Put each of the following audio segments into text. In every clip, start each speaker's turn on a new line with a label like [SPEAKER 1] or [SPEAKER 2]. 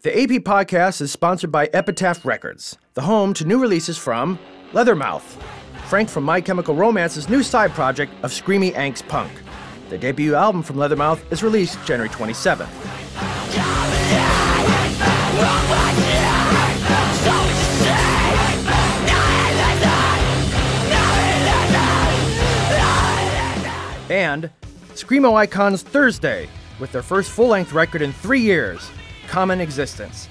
[SPEAKER 1] The AP podcast is sponsored by Epitaph Records, the home to new releases from Leathermouth, Frank from My Chemical Romance's new side project of screamy angst punk. The debut album from Leathermouth is released January 27th. And Screamo Icons Thursday with their first full length record in three years, Common Existence.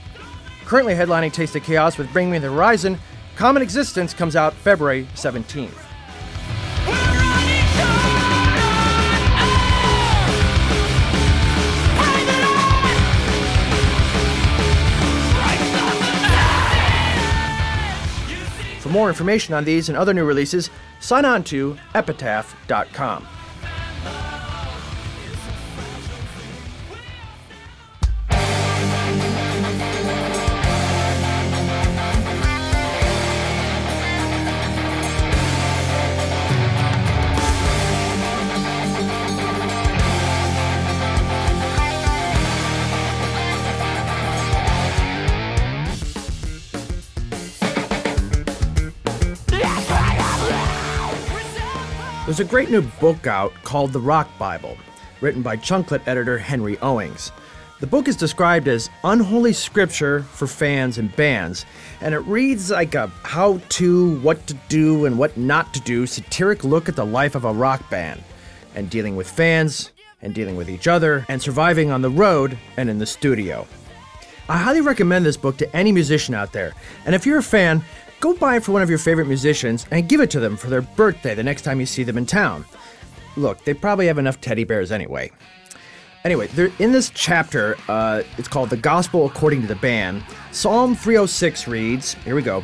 [SPEAKER 1] Currently headlining Taste of Chaos with Bring Me the Horizon, Common Existence comes out February 17th. For more information on these and other new releases, sign on to epitaph.com. There's a great new book out called The Rock Bible, written by Chunklet editor Henry Owings. The book is described as unholy scripture for fans and bands, and it reads like a how to, what to do, and what not to do satiric look at the life of a rock band, and dealing with fans, and dealing with each other, and surviving on the road and in the studio. I highly recommend this book to any musician out there, and if you're a fan, go buy it for one of your favorite musicians and give it to them for their birthday the next time you see them in town. Look, they probably have enough teddy bears anyway. Anyway, in this chapter, uh, it's called The Gospel According to the Band. Psalm 306 reads Here we go.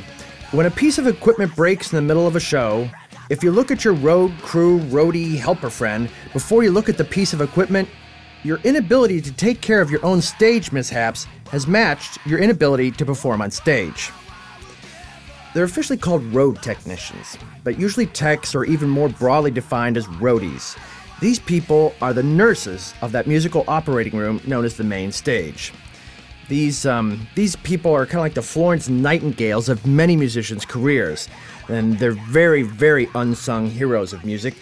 [SPEAKER 1] When a piece of equipment breaks in the middle of a show, if you look at your road crew, roadie, helper friend before you look at the piece of equipment, your inability to take care of your own stage mishaps has matched your inability to perform on stage. They're officially called road technicians, but usually techs are even more broadly defined as roadies. These people are the nurses of that musical operating room known as the main stage. These, um, these people are kind of like the Florence Nightingales of many musicians' careers, and they're very, very unsung heroes of music,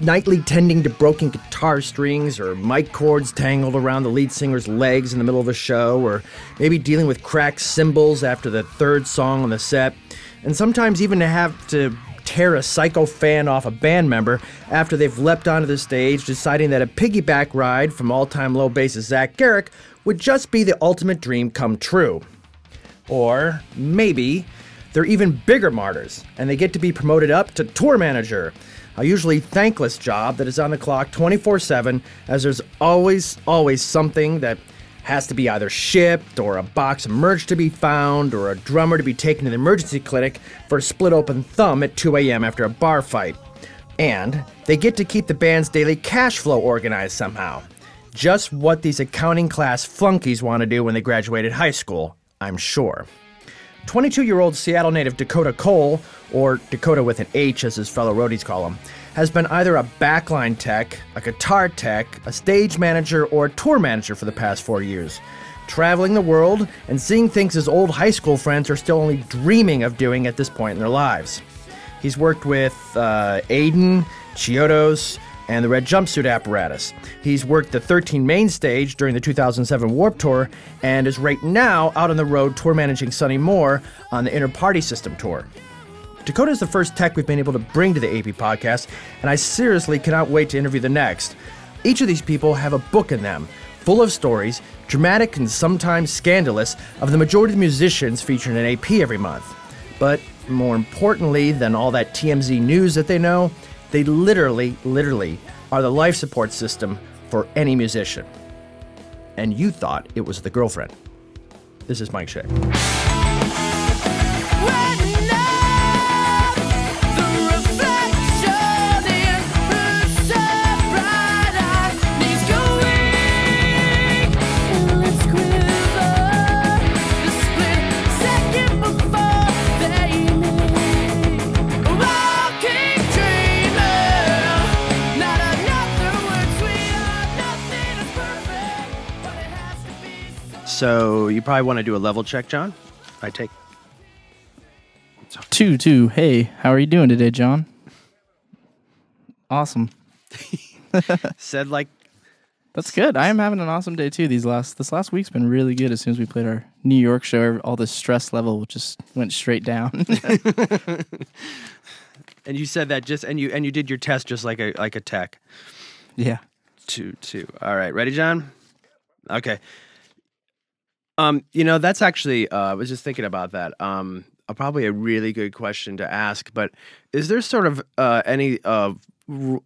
[SPEAKER 1] nightly tending to broken guitar strings or mic cords tangled around the lead singer's legs in the middle of a show, or maybe dealing with cracked cymbals after the third song on the set and sometimes even to have to tear a psycho fan off a band member after they've leapt onto the stage, deciding that a piggyback ride from all time low bassist Zach Garrick would just be the ultimate dream come true. Or maybe they're even bigger martyrs and they get to be promoted up to tour manager, a usually thankless job that is on the clock 24 7, as there's always, always something that has to be either shipped or a box of merch to be found or a drummer to be taken to the emergency clinic for a split open thumb at 2 a.m. after a bar fight. And they get to keep the band's daily cash flow organized somehow. Just what these accounting class flunkies want to do when they graduated high school, I'm sure. 22 year old Seattle native Dakotah Cole, or Dakota with an H as his fellow roadies call him, has been either a backline tech, a guitar tech, a stage manager, or a tour manager for the past four years. Traveling the world and seeing things his old high school friends are still only dreaming of doing at this point in their lives. He's worked with uh, Aiden, Chiodos, and the Red Jumpsuit Apparatus. He's worked the 13 main stage during the 2007 Warp Tour and is right now out on the road tour managing Sonny Moore on the Inner Party System Tour. Dakotah is the first tech we've been able to bring to the AP podcast, and I seriously cannot wait to interview the next. Each of these people have a book in them, full of stories, dramatic and sometimes scandalous, of the majority of the musicians featured in AP every month. But more importantly than all that TMZ news that they know, they literally, literally are the life support system for any musician. And you thought it was the girlfriend. This is Mike Shea. So you probably want to do a level check, John. I take.
[SPEAKER 2] Two, two. Hey, how are you doing today, John? Awesome.
[SPEAKER 1] Said like
[SPEAKER 2] That's good. I am having an awesome day too. These last this last week's been really good. As soon as we played our New York show, all the stress level just went straight down.
[SPEAKER 1] and you said that just and you and you did your test just like a like a tech.
[SPEAKER 2] yeah.
[SPEAKER 1] Two two. All right, ready, John? Okay. Um, you know that's actually uh, I was just thinking about that. Um, uh, probably a really good question to ask. But is there sort of uh, any uh, r-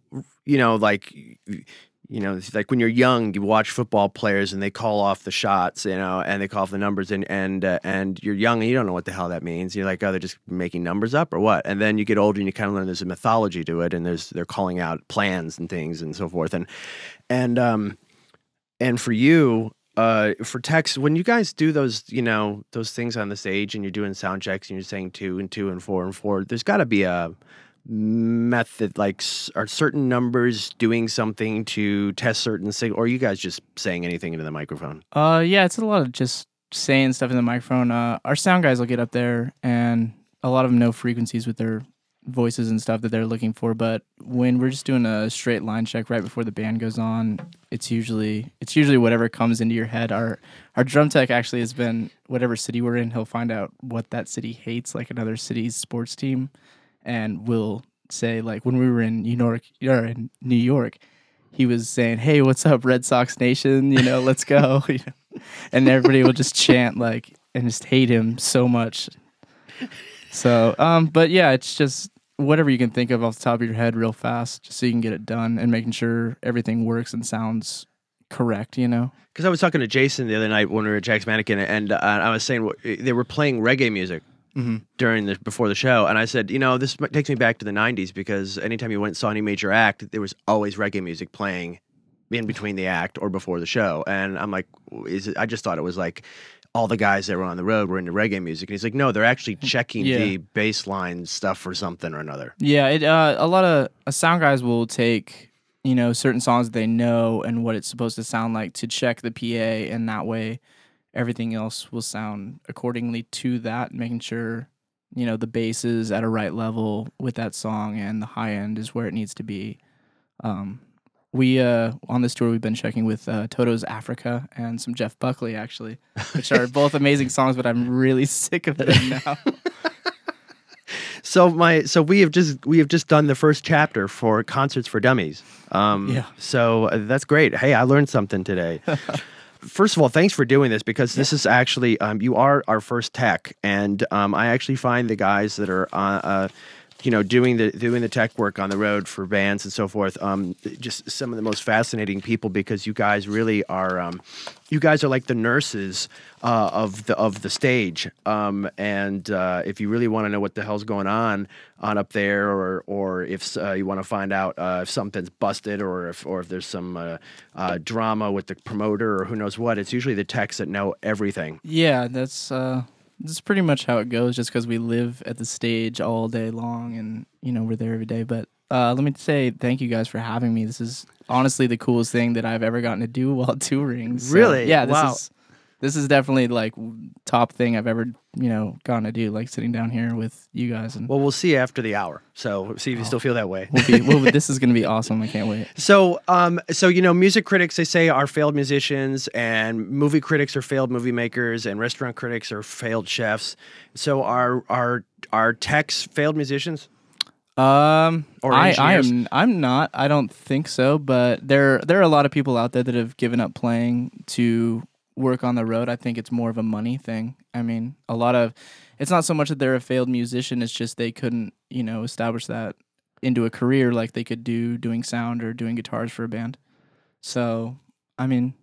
[SPEAKER 1] you know like you know like when you're young you watch football players and they call off the shots you know and they call off the numbers and and uh, and you're young and you don't know what the hell that means you're like oh they're just making numbers up or what and then you get older and you kind of learn there's a mythology to it and there's they're calling out plans and things and so forth and and um and for you uh for techs when you guys do those you know those things on the stage and you're doing sound checks and you're saying two and two and four and four there's got to be a method like are certain numbers doing something to test certain sig or you guys just saying anything into the microphone
[SPEAKER 2] Uh, yeah, it's a lot of just saying stuff in the microphone. Uh, our sound guys will get up there, and a lot of them know frequencies with their voices and stuff that they're looking for. But when we're just doing a straight line check right before the band goes on, it's usually it's usually whatever comes into your head. Our our drum tech actually has been whatever city we're in. He'll find out what that city hates, like another city's sports team, and we'll say like when we were in New York or in New York, he was saying, "Hey, what's up, Red Sox Nation? You know, let's go." And everybody will just chant like and just hate him so much. So, um, but yeah, it's just whatever you can think of off the top of your head, real fast, just so you can get it done, and making sure everything works and sounds correct. You know.
[SPEAKER 1] because i was talking to jason the other night when we were at jack's mannequin and uh, i was saying they were playing reggae music
[SPEAKER 2] Mm-hmm.
[SPEAKER 1] during the before the show, and I said, you know, this takes me back to the '90s because anytime you went and saw any major act, there was always reggae music playing in between the act or before the show, and I'm like, is it? I just thought it was like all the guys that were on the road were into reggae music, and he's like, no, they're actually checking
[SPEAKER 2] Yeah.
[SPEAKER 1] the bass line stuff for something or another.
[SPEAKER 2] Yeah, it uh, a lot of uh, sound guys will take you know certain songs they know and what it's supposed to sound like to check the PA, and that way everything else will sound accordingly to that, making sure you know the bass is at a right level with that song and the high end is where it needs to be. Um, we uh, on this tour we've been checking with uh, Toto's Africa and some Jeff Buckley actually, which are both amazing songs, but I'm really sick of them now.
[SPEAKER 1] So my so we have just we have just done the first chapter for concerts for dummies. Um,
[SPEAKER 2] Yeah.
[SPEAKER 1] So uh, that's great. Hey, I learned something today. First of all, thanks for doing this because this is actually um, you are our first tech, and um, I actually find the guys that are uh, uh, you know doing the doing the tech work on the road for bands and so forth um, just some of the most fascinating people because you guys really are um, you guys are like the nurses uh, of the of the stage. Um, and uh, if you really want to know what the hell's going on on up there or or if uh, you want to find out uh, if something's busted or if or if there's some uh, uh, drama with the promoter or who knows what it's usually the techs that know everything.
[SPEAKER 2] Yeah, that's that's pretty much how it goes just because we live at the stage all day long and you know we're there every day but uh, let me say thank you guys for having me this is honestly the coolest thing that i've ever gotten to do while touring So,
[SPEAKER 1] Really?
[SPEAKER 2] yeah this
[SPEAKER 1] Wow.
[SPEAKER 2] is this is definitely like top thing i've ever you know gotten to do like sitting down here with you guys and
[SPEAKER 1] well we'll see after the hour so see if you still feel that way
[SPEAKER 2] we'll be, we'll, this is gonna be awesome i can't wait
[SPEAKER 1] So, um, so you know, music critics they say are failed musicians, and movie critics are failed movie makers, and restaurant critics are failed chefs. So, are are are techs failed musicians?
[SPEAKER 2] Um,
[SPEAKER 1] Or
[SPEAKER 2] I, I am I'm not. I don't think so. But there there are a lot of people out there that have given up playing to work on the road. I think it's more of a money thing. I mean, a lot of it's not so much that they're a failed musician. It's just they couldn't you know establish that into a career like they could do doing sound or doing guitars for a band. So I mean.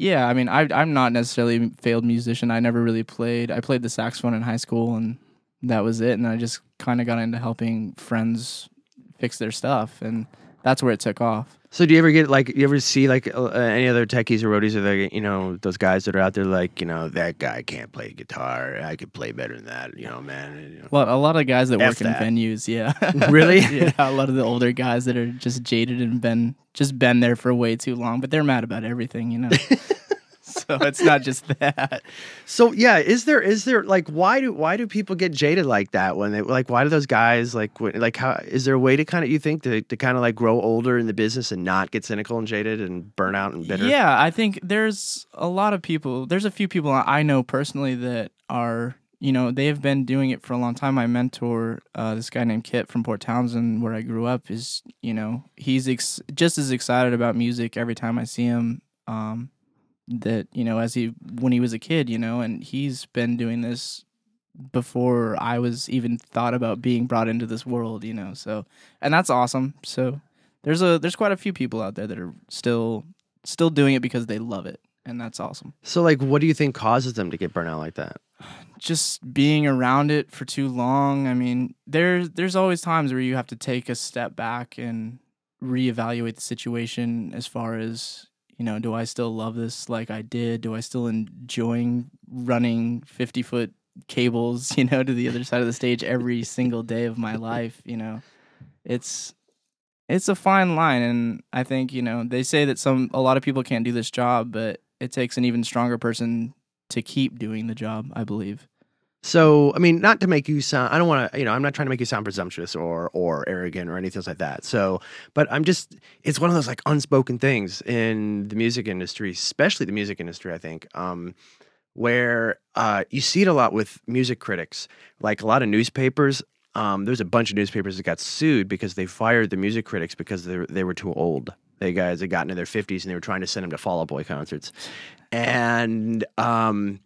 [SPEAKER 2] Yeah, I mean, I, I'm not necessarily a failed musician. I never really played. I played the saxophone in high school, and that was it. And I just kind of got into helping friends fix their stuff, and that's where it took off.
[SPEAKER 1] So, do you ever get like you ever see like uh, any other techies or roadies or like you know those guys that are out there like you know that guy can't play guitar, I could play better than that, you know, man. and, you know.
[SPEAKER 2] Well, a lot of guys that
[SPEAKER 1] F
[SPEAKER 2] work in venues, yeah,
[SPEAKER 1] Really?
[SPEAKER 2] yeah, a lot of the older guys that are just jaded and been just been there for way too long, but they're mad about everything, you know. So, it's not just that.
[SPEAKER 1] So yeah, is there is there like why do why do people get jaded like that when they like why do those guys like like how is there a way to kind of you think to to kind of like grow older in the business and not get cynical and jaded and burn out and bitter?
[SPEAKER 2] Yeah, I think there's a lot of people. There's a few people I know personally that are, you know, they have been doing it for a long time. My mentor, uh, this guy named Kit from Port Townsend, where I grew up, is, you know, he's ex- just as excited about music every time I see him. Um, that you know, as he when he was a kid, you know, and he's been doing this before I was even thought about being brought into this world, you know. So, and that's awesome. So, there's a there's quite a few people out there that are still still doing it because they love it, and that's awesome.
[SPEAKER 1] So like, what do you think causes them to get burnt out like that?
[SPEAKER 2] Just being around it for too long. I mean, there's there's always times where you have to take a step back and reevaluate the situation as far as you know, do I still love this like I did? Do I still enjoying running 50 foot cables, you know, to the other side of the stage every single day of my life? You know, it's it's a fine line, and I think you know they say that some a lot of people can't do this job, but it takes an even stronger person to keep doing the job. I believe.
[SPEAKER 1] So, I mean, not to make you sound, I don't want to, you know, I'm not trying to make you sound presumptuous or or arrogant or anything like that. So, but I'm just, it's one of those like unspoken things in the music industry, especially the music industry, I think, um, where uh, you see it a lot with music critics. Like a lot of newspapers, um, there's a bunch of newspapers that got sued because they fired the music critics because they were too old. They guys had gotten in their 50s and they were trying to send them to Fall Out Boy concerts, and um,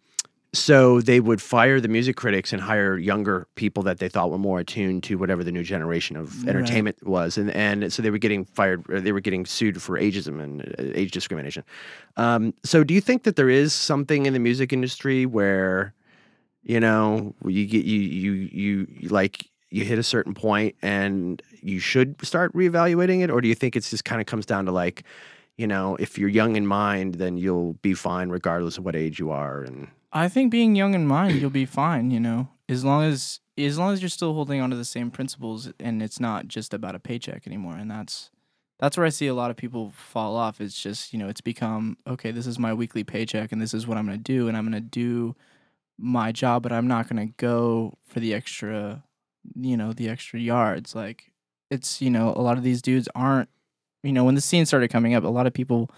[SPEAKER 1] so they would fire the music critics and hire younger people that they thought were more attuned to whatever the new generation of
[SPEAKER 2] Right.
[SPEAKER 1] entertainment was, and and so they were getting fired. Or they were getting sued for ageism and uh, age discrimination. Um, so, do you think that there is something in the music industry where, you know, you get you you you you, like you hit a certain point and you should start reevaluating it, or do you think it's just kind of comes down to like, you know, if you're young in mind, then you'll be fine regardless of what age you are, and
[SPEAKER 2] I think being young in mind, you'll be fine. You know, as long as as long as you're still holding on to the same principles, and it's not just about a paycheck anymore. And that's that's where I see a lot of people fall off. It's just you know, it's become okay. This is my weekly paycheck, and this is what I'm gonna do, and I'm gonna do my job, but I'm not gonna go for the extra, you know, the extra yards. Like it's you know, a lot of these dudes aren't. You know, when the scene started coming up, a lot of people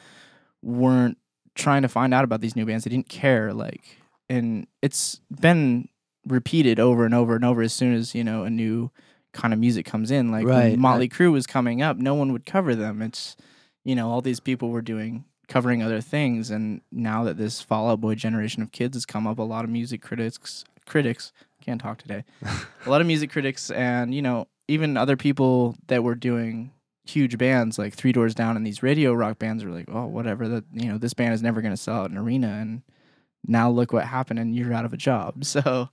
[SPEAKER 2] weren't trying to find out about these new bands. They didn't care. Like and it's been repeated over and over and over as soon as you know a new kind of music comes in. Like
[SPEAKER 1] Right.
[SPEAKER 2] when Motley Crue was coming up no one would cover them. It's you know all these people were doing covering other things. And now that this Fall Out Boy generation of kids has come up a lot of music critics critics can't talk today. A lot of music critics and you know even other people that were doing huge bands like Three Doors Down and these radio rock bands were like oh whatever that you know this band is never going to sell out an arena. And now look what happened and you're out of a job so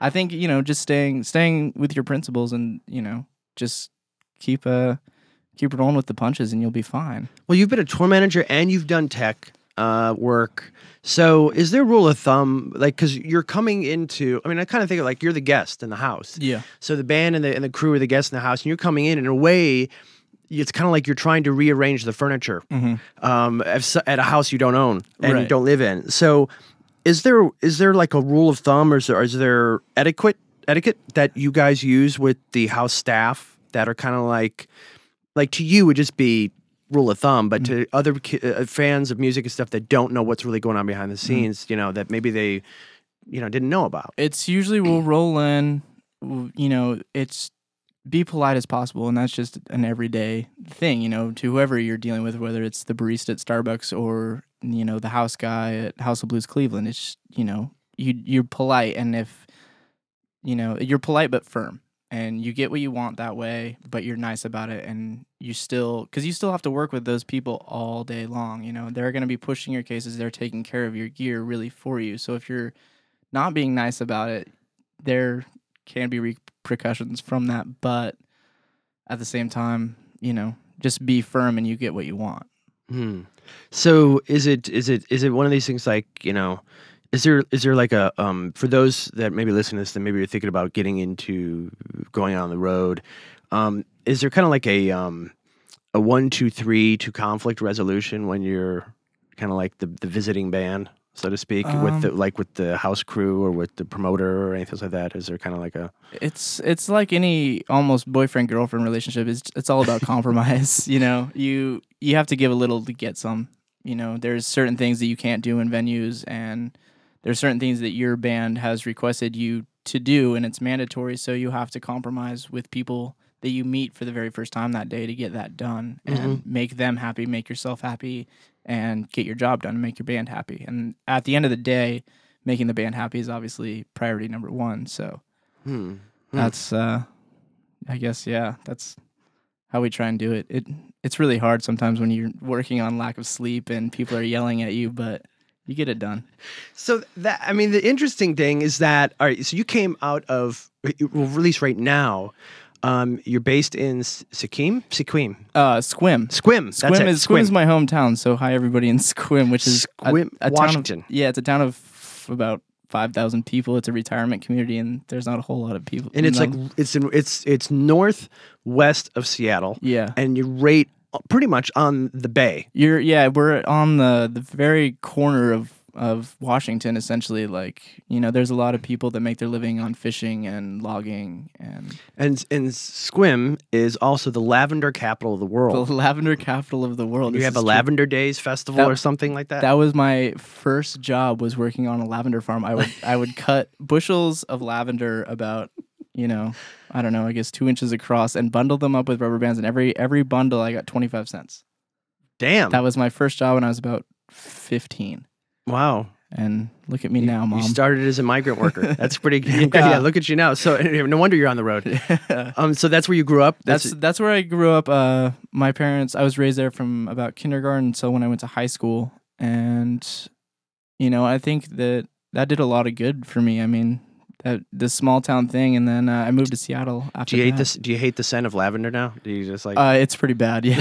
[SPEAKER 2] i think you know just staying staying with your principles and you know just keep uh keep it rolling with the punches and you'll be fine
[SPEAKER 1] Well, you've been a tour manager and you've done tech uh, work. So, is there a rule of thumb, like, because you're coming into? I mean, I kind of think of like you're the guest in the house.
[SPEAKER 2] yeah
[SPEAKER 1] So the band and the and the crew are the guests in the house, and you're coming in in a way. It's kind of like you're trying to rearrange the furniture um, at a house you don't own and you
[SPEAKER 2] Right.
[SPEAKER 1] don't live in. So, is there is there like a rule of thumb, or is there, is there etiquette etiquette that you guys use with the house staff that are kind of like like to you would just be rule of thumb, but to other uh, fans of music and stuff that don't know what's really going on behind the scenes, you know, that maybe they you know didn't know about.
[SPEAKER 2] it's usually we'll roll in you know it's be polite as possible and that's just an everyday thing you know to whoever you're dealing with whether it's the barista at starbucks or you know the house guy at house of blues cleveland it's you know you you're polite and if you know you're polite but firm and you get what you want that way but you're nice about it and you still because you still have to work with those people all day long you know they're going to be pushing your cases they're taking care of your gear really for you so if you're not being nice about it there can be repercussions from that but at the same time you know just be firm and you get what you want
[SPEAKER 1] Hmm. So is it is it is it one of these things like you know, is there is there like a um for those that maybe listen to this that maybe you're thinking about getting into going on the road, um is there kind of like a um a one two three to conflict resolution when you're kind of like the the visiting band so to speak, with um, the like with the house crew or with the promoter or anything like that? Is there kind of like a
[SPEAKER 2] It's it's like any almost boyfriend girlfriend relationship. It's it's all about compromise. you know, you you have to give a little to get some. You know, there's certain things that you can't do in venues, and there's certain things that your band has requested you to do, and it's mandatory. So you have to compromise with people that you meet for the very first time that day to get that done and mm-hmm. make them happy, make yourself happy, and get your job done and make your band happy. And at the end of the day, making the band happy is obviously priority number one. So
[SPEAKER 1] hmm.
[SPEAKER 2] that's uh I guess yeah, that's how we try and do it. It it's really hard sometimes when you're working on lack of sleep and people are yelling at you, but you get it done.
[SPEAKER 1] So that I mean, the interesting thing is that all right. So you came out of well, release right now. Um, you're based in S- Sikkim, Sikkim,
[SPEAKER 2] Uh Sequim.
[SPEAKER 1] Sequim. That's
[SPEAKER 2] Sequim
[SPEAKER 1] it.
[SPEAKER 2] is Sequim is my hometown, so hi everybody in Sequim, which is a-
[SPEAKER 1] Sequim,
[SPEAKER 2] a, town of- yeah, it's a town of about five thousand people. It's a retirement community, and there's not a whole lot of people.
[SPEAKER 1] and it's like it's in, it's it's northwest of Seattle,
[SPEAKER 2] yeah,
[SPEAKER 1] and you're rate pretty much on the bay.
[SPEAKER 2] You're yeah, we're on the the very corner of of Washington essentially like, you know, there's a lot of people that make their living on fishing and logging and
[SPEAKER 1] And and Sequim is also the lavender capital of the world.
[SPEAKER 2] the lavender capital of the world.
[SPEAKER 1] you
[SPEAKER 2] This
[SPEAKER 1] have a
[SPEAKER 2] true.
[SPEAKER 1] Lavender Days festival
[SPEAKER 2] That-
[SPEAKER 1] or something like that.
[SPEAKER 2] That was my first job was working on a lavender farm. I would I would cut bushels of lavender about, you know, I don't know, I guess 2 inches across and bundle them up with rubber bands and every every bundle I got 25 cents.
[SPEAKER 1] Damn!
[SPEAKER 2] That was my first job when I was about 15.
[SPEAKER 1] Wow.
[SPEAKER 2] And look at me now, mom.
[SPEAKER 1] You started as a migrant worker. That's pretty good. yeah.
[SPEAKER 2] Yeah.
[SPEAKER 1] Look at you now. So no wonder you're on the road. Um, so that's where you grew up.
[SPEAKER 2] That's that's where I grew up. Uh, my parents, I was raised there from about kindergarten until when I went to high school, and you know, I think that that did a lot of good for me. I mean, that this small town thing, and then uh, I moved to Seattle after.
[SPEAKER 1] Do you hate
[SPEAKER 2] that.
[SPEAKER 1] this? Do you hate the scent of lavender now? Do you just like?
[SPEAKER 2] Uh, it's pretty bad. Yeah.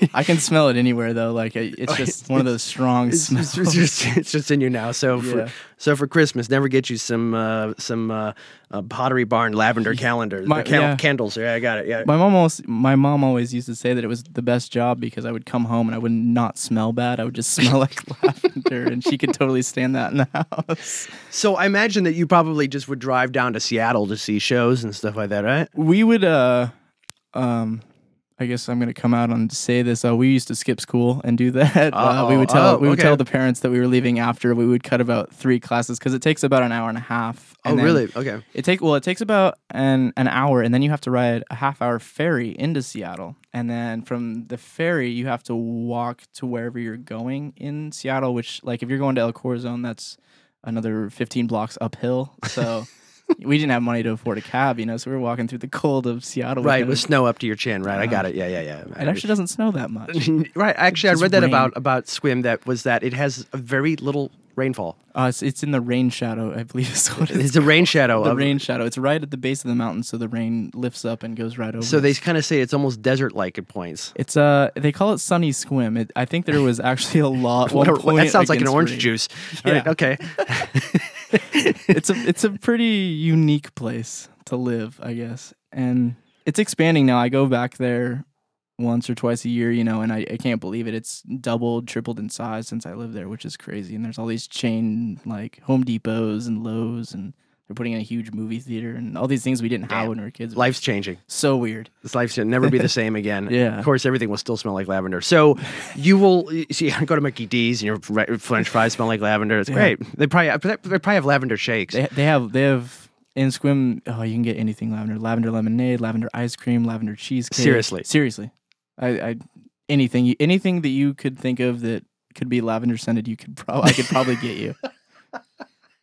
[SPEAKER 2] I can smell it anywhere though. Like it's just one of those strong
[SPEAKER 1] it's,
[SPEAKER 2] smells.
[SPEAKER 1] it's, just it's just in you now. So for so for Christmas, never get you some uh, some uh, uh, Pottery Barn lavender calendars,
[SPEAKER 2] My-
[SPEAKER 1] cal-
[SPEAKER 2] yeah.
[SPEAKER 1] candles. Yeah, I got it. Yeah.
[SPEAKER 2] My mom always, my mom always used to say that it was the best job because I would come home and I would not smell bad. I would just smell like lavender, and she could totally stand that in the house.
[SPEAKER 1] So I imagine that you probably just would drive down to Seattle to see shows and stuff like that, right?
[SPEAKER 2] We would, uh, um, I guess I'm gonna come out and say this. Uh, we used to skip school and do that. Uh, we would tell
[SPEAKER 1] Oh,
[SPEAKER 2] we would
[SPEAKER 1] okay.
[SPEAKER 2] tell the parents that we were leaving after. We would cut about three classes because it takes about an hour and a half.
[SPEAKER 1] Oh,
[SPEAKER 2] and then
[SPEAKER 1] really? Okay.
[SPEAKER 2] It take well, it takes about an an hour, and then you have to ride a half hour ferry into Seattle, and then from the ferry you have to walk to wherever you're going in Seattle. Which, like, if you're going to El Corazon, that's another 15 blocks uphill. So we didn't have money to afford a cab, you know. So we were walking through the cold of Seattle.
[SPEAKER 1] Right,
[SPEAKER 2] with
[SPEAKER 1] snow up to your chin. Right, I got it. Yeah, yeah, yeah.
[SPEAKER 2] it actually doesn't snow that much.
[SPEAKER 1] right. Actually, I read that
[SPEAKER 2] rain.
[SPEAKER 1] about about Sequim. That was that it has a very little rainfall.
[SPEAKER 2] Uh, it's, it's in the rain shadow, I believe is what it's
[SPEAKER 1] It's a rain shadow.
[SPEAKER 2] the
[SPEAKER 1] of-
[SPEAKER 2] rain shadow. It's right at the base of the mountain, so the rain lifts up and goes right over.
[SPEAKER 1] So they kind of say it's almost desert-like at points.
[SPEAKER 2] It's uh they call it Sunny Sequim. It, I think there was actually a lot. one
[SPEAKER 1] What a-
[SPEAKER 2] point
[SPEAKER 1] that sounds like an orange
[SPEAKER 2] rain.
[SPEAKER 1] juice.
[SPEAKER 2] Yeah.
[SPEAKER 1] Right, okay.
[SPEAKER 2] It's a it's a pretty unique place to live, I guess, and it's expanding now. I go back there once or twice a year, you know, and I, I can't believe it. It's doubled, tripled in size since I lived there, which is crazy. And there's all these chain like Home Depots and Lowe's, and they're putting in a huge movie theater and all these things we didn't have
[SPEAKER 1] Damn.
[SPEAKER 2] when we were kids.
[SPEAKER 1] Life's changing.
[SPEAKER 2] so weird.
[SPEAKER 1] This life should never be the same again.
[SPEAKER 2] Yeah.
[SPEAKER 1] Of course, everything will still smell like lavender. So you will see. Go to Mickey D's and your French fries smell like lavender. It's
[SPEAKER 2] Yeah.
[SPEAKER 1] great. They probably they probably have lavender shakes.
[SPEAKER 2] They they have they have in Sequim. Oh, you can get anything lavender, lavender lemonade, lavender ice cream, lavender cheesecake.
[SPEAKER 1] Seriously?
[SPEAKER 2] seriously, I, I anything anything that you could think of that could be lavender scented, you could probably I could probably get you.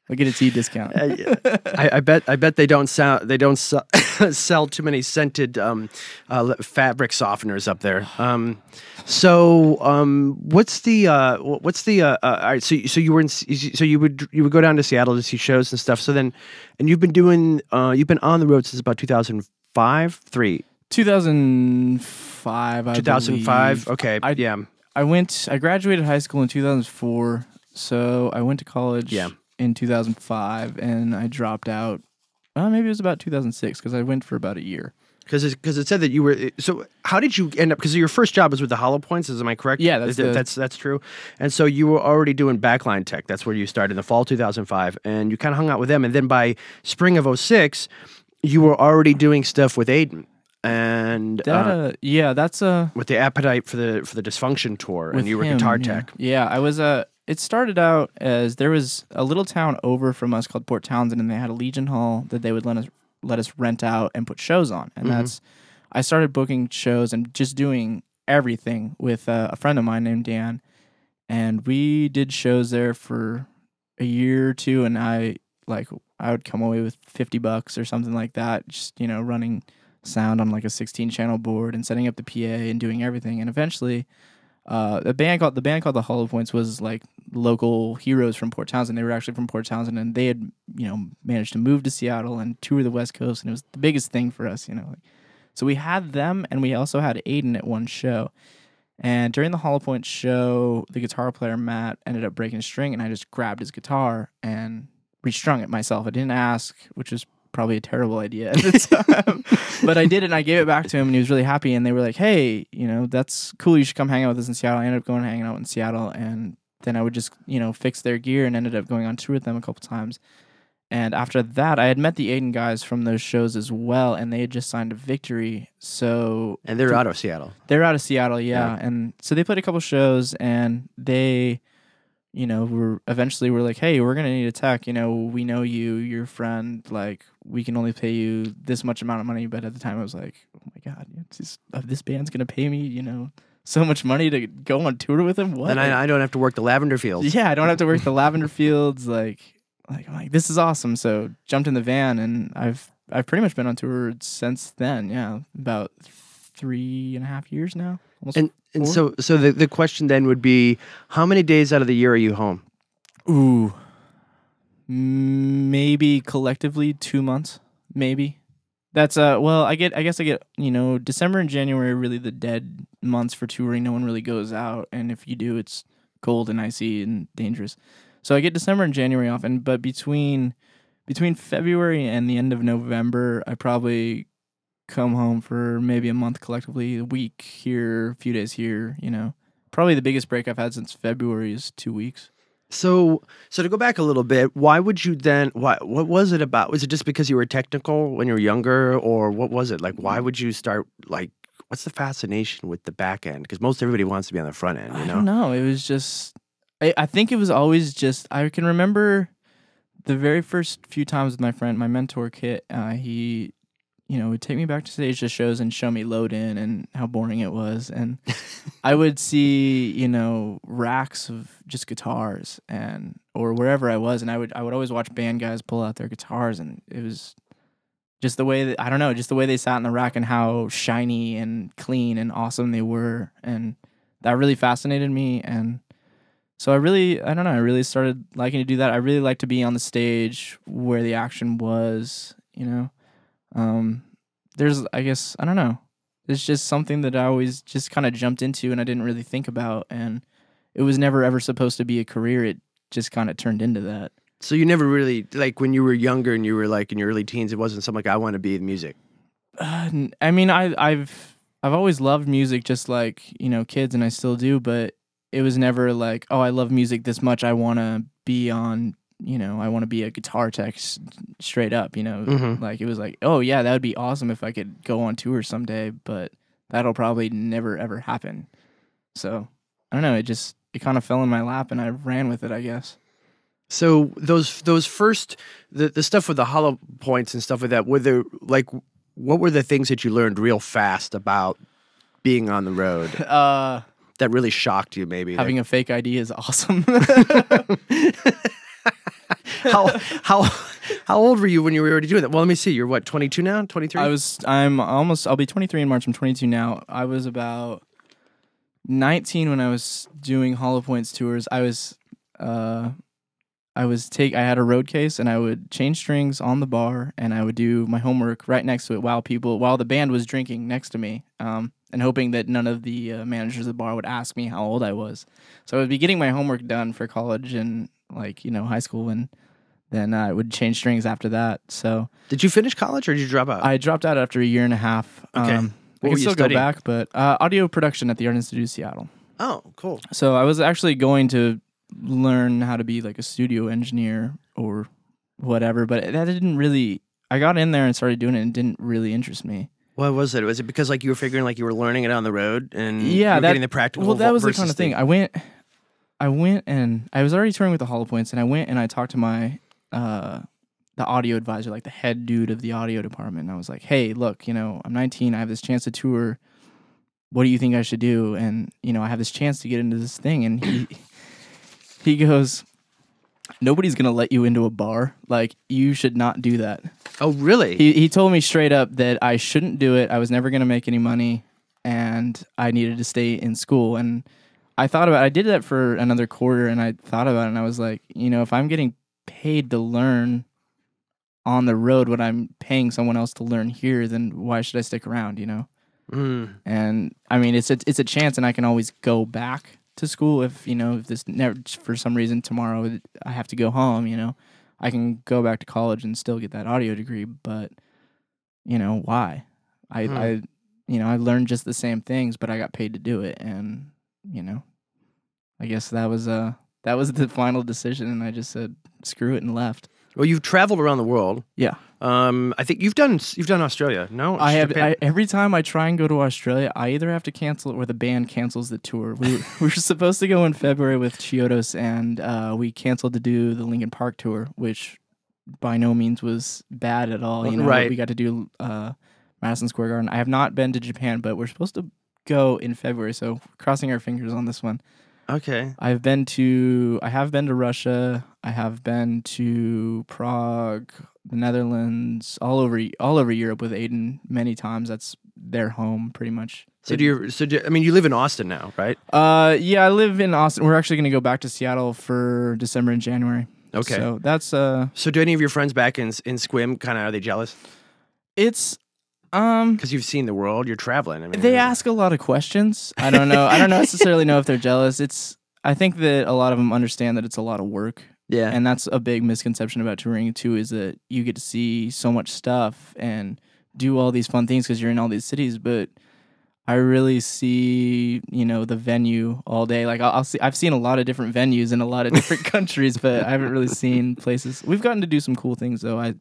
[SPEAKER 2] I'll get a tea discount.
[SPEAKER 1] I, I bet I bet they don't sell they don't sell, sell too many scented um, uh, fabric softeners up there. Um, so um, what's the uh, what's the uh, uh, all right? So so you were in so you would you would go down to Seattle to see shows and stuff. So then and you've been doing uh, you've been on the road since about two thousand five three.
[SPEAKER 2] 2005. I
[SPEAKER 1] 2005.
[SPEAKER 2] believe.
[SPEAKER 1] Okay.
[SPEAKER 2] I-
[SPEAKER 1] yeah.
[SPEAKER 2] I went. I graduated high school in 2004. So I went to college.
[SPEAKER 1] Yeah.
[SPEAKER 2] In 2005, and I dropped out. Uh, maybe it was about 2006 because I went for about a year.
[SPEAKER 1] Because it, 'cause it said that you were so. How did you end up? Because your first job was with the Hollow Points. Is am I correct?
[SPEAKER 2] Yeah, that's the-
[SPEAKER 1] that's that's true. And so you were already doing backline tech. That's where you started in the fall 2005, and you kind of hung out with them. And then by spring of 06, you were already doing stuff with Aiden and
[SPEAKER 2] That
[SPEAKER 1] uh,
[SPEAKER 2] uh, yeah, that's a
[SPEAKER 1] with the appetite for the for the dysfunction tour, and you were
[SPEAKER 2] him,
[SPEAKER 1] guitar tech.
[SPEAKER 2] Yeah, I was Uh, it started out as there was a little town over from us called Port Townsend, and they had a Legion Hall that they would let us let us rent out and put shows on, and
[SPEAKER 1] Mhm.
[SPEAKER 2] that's I started booking shows and just doing everything with uh, a friend of mine named Dan, and we did shows there for a year or two, and I like I would come away with fifty bucks or something like that, just you know running sound on like a 16 channel board and setting up the PA and doing everything. And eventually, uh, the band called the band called the Hollow Points was like local heroes from Port Townsend. They were actually from Port Townsend, and they had you know managed to move to Seattle and tour the West Coast, and it was the biggest thing for us, you know. Like, so we had them, and we also had Aiden at one show. And during the Hollow Point show, the guitar player Matt ended up breaking a string, and I just grabbed his guitar and restrung it myself. I didn't ask, which was probably a terrible idea at the time, but I did it. and I gave it back to him, and he was really happy. And they were like, "Hey, you know, that's cool. You should come hang out with us in Seattle." I ended up going hanging out in Seattle, and then I would just you know fix their gear, and ended up going on tour with them a couple times. And after that, I had met the Aiden guys from those shows as well, and they had just signed a Victory. So
[SPEAKER 1] And they're out of Seattle.
[SPEAKER 2] they're out of Seattle, yeah. And so they played a couple shows and they, you know, we're eventually we're like, Hey, we're gonna need a tech, you know, we know you, your friend, like we can only pay you this much amount of money. But at the time I was like, Oh my god, just, uh, this band's gonna pay me, you know, so much money to go on tour with them. What?
[SPEAKER 1] And I, I don't have to work the lavender fields.
[SPEAKER 2] yeah, I don't have to work the lavender fields. Like, like, I'm like, this is awesome. So jumped in the van, and I've I've pretty much been on tour since then. Yeah, about three and a half years now. Almost.
[SPEAKER 1] And and
[SPEAKER 2] Four?
[SPEAKER 1] so so the, the question then would be how many days out of the year are you home?
[SPEAKER 2] ooh, maybe collectively two months. Maybe that's uh. Well, I get. I guess I get. You know, December and January are really the dead months for touring. No one really goes out, and if you do, it's cold and icy and dangerous. So I get December and January off, and but between between February and the end of November, I probably come home for maybe a month collectively, a week here, a few days here. You know, probably the biggest break I've had since February is two weeks.
[SPEAKER 1] So so to go back a little bit, why would you then why what was it about? Was it just because you were technical when you were younger or what was it? Like why would you start like what's the fascination with the back end? Because most everybody wants to be on the front end, you
[SPEAKER 2] I
[SPEAKER 1] know?
[SPEAKER 2] don't know. It was just, I, I think it was always just, I can remember the very first few times with my friend, my mentor, Kit, uh, he, you know, would take me back to stage to shows and show me load in and how boring it was. And I would see, you know, racks of just guitars and, or wherever I was. And I would, I would always watch band guys pull out their guitars and it was, just the way that I don't know, just the way they sat in the rack and how shiny and clean and awesome they were, and that really fascinated me. And so I really, I don't know, I really started liking to do that. I really like to be on the stage where the action was, you know. Um, there's, I guess, I don't know. It's just something that I always just kind of jumped into and I didn't really think about, and it was never ever supposed to be a career. It just kind of turned into that.
[SPEAKER 1] So you never really like when you were younger and you were like in your early teens, it wasn't something like I want to be in music.
[SPEAKER 2] Uh, I mean, I, I've I've always loved music, just like you know, kids, and I still do. But it was never like, oh, I love music this much. I want to be on, you know, I want to be a guitar tech straight up. You know,
[SPEAKER 1] Mhm.
[SPEAKER 2] like it was like, oh yeah, that would be awesome if I could go on tour someday. But that'll probably never ever happen. So I don't know. It just it kind of fell in my lap, and I ran with it. I guess.
[SPEAKER 1] So those those first the the stuff with the hollow points and stuff like that, were there like what were the things that you learned real fast about being on the road
[SPEAKER 2] Uh,
[SPEAKER 1] that really shocked you maybe?
[SPEAKER 2] Having a fake ID is awesome.
[SPEAKER 1] how how how old were you when you were already doing that? Well, let me see. You're what, 22 now? 23?
[SPEAKER 2] I was I'm almost I'll be 23 in March. I'm 22 now. I was about 19 when I was doing Hollow Points tours. I was uh I was take I had a road case and I would change strings on the bar and I would do my homework right next to it while people while the band was drinking next to me. Um and hoping that none of the uh, managers of the bar would ask me how old I was. So I would be getting my homework done for college and like, you know, high school and then I would change strings after that. So
[SPEAKER 1] Did you finish college or did you drop out?
[SPEAKER 2] I dropped out after a year and a half.
[SPEAKER 1] Okay.
[SPEAKER 2] Um, I can still go back, but uh, audio production at the Art Institute of Seattle.
[SPEAKER 1] oh, cool.
[SPEAKER 2] So I was actually going to learn how to be like a studio engineer or whatever, but that didn't really. I got in there and started doing it, and it didn't really interest me.
[SPEAKER 1] What was it? Was it because like you were figuring like you were learning it on the road and
[SPEAKER 2] Yeah, that-
[SPEAKER 1] getting the practical?
[SPEAKER 2] Well, that was the kind of thing. I went, I went, and I was already touring with the Hollow Points, and I went and I talked to my uh, the audio advisor, like the head dude of the audio department. And I was like, "Hey, look, you know, I'm 19. I have this chance to tour. What do you think I should do?" And you know, I have this chance to get into this thing, and he he goes. Nobody's gonna let you into a bar. Like you should not do that.
[SPEAKER 1] oh, really?
[SPEAKER 2] He he told me straight up that I shouldn't do it. I was never going to make any money and I needed to stay in school and I thought about it. I did that for another quarter and I thought about it and I was like, you know, if I'm getting paid to learn on the road what I'm paying someone else to learn here, then why should I stick around, you know?
[SPEAKER 1] Mm.
[SPEAKER 2] And I mean, it's a, it's a chance and I can always go back to school if, you know, if this never for some reason tomorrow I have to go home, you know. I can go back to college and still get that audio degree, but you know, why? I
[SPEAKER 1] Hmm.
[SPEAKER 2] I you know, I learned just the same things, but I got paid to do it and, you know, I guess that was uh that was the final decision and I just said screw it and left.
[SPEAKER 1] Well, you've traveled around the world.
[SPEAKER 2] Yeah.
[SPEAKER 1] Um, I think you've done you've done Australia. No,
[SPEAKER 2] I have I, every time I try and go to Australia, I either have to cancel it or the band cancels the tour. We were, we were supposed to go in February with Chiodos, and uh, we canceled to do the Linkin Park tour, which by no means was bad at all. You know,
[SPEAKER 1] Right.
[SPEAKER 2] we got to do uh, Madison Square Garden. I have not been to Japan, but we're supposed to go in February, so crossing our fingers on this one.
[SPEAKER 1] okay.
[SPEAKER 2] I've been to I have been to Russia. I have been to Prague, the Netherlands, all over all over Europe with Aiden many times. That's their home pretty much.
[SPEAKER 1] So do you? So do, I mean, you live in Austin now, right?
[SPEAKER 2] Uh yeah, I live in Austin. We're actually going to go back to Seattle for December and January.
[SPEAKER 1] Okay. So,
[SPEAKER 2] So that's uh So
[SPEAKER 1] do any of your friends back in in Sequim kind of are they jealous
[SPEAKER 2] it's um
[SPEAKER 1] because you've seen the world? You're traveling. I mean,
[SPEAKER 2] they ask a lot of questions. I don't know. I don't necessarily know if they're jealous. It's I think that a lot of them understand that it's a lot of work
[SPEAKER 1] Yeah.
[SPEAKER 2] and that's a big misconception about touring too is that you get to see so much stuff and do all these fun things because you're in all these cities but i really see you know the venue all day like I'll, I'll see i've seen a lot of different venues in a lot of different countries but i haven't really seen places we've gotten to do some cool things though i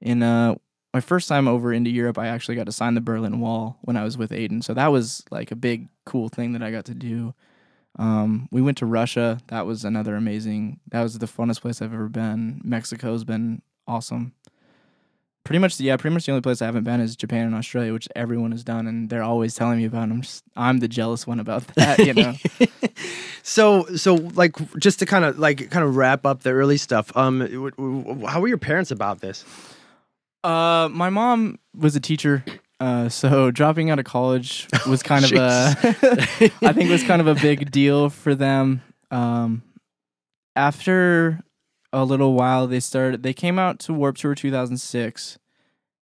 [SPEAKER 2] in uh my first time over into europe i actually got to sign the berlin wall when i was with aiden so that was like a big cool thing that i got to do um, we went to Russia. That was another amazing. That was the funnest place I've ever been. Mexico's been awesome. Pretty much, yeah. Pretty much the only place I haven't been is Japan and Australia, which everyone has done, and they're always telling me about. I'm just, I'm the jealous one about that, you know.
[SPEAKER 1] so so like just to kind of like kind of wrap up the early stuff. Um, how were your parents about this?
[SPEAKER 2] Uh, my mom was a teacher, uh, so dropping out of college was kind of a, I think was kind of a big deal for them. Um, after a little while, they started. They came out to Warp Tour 2006,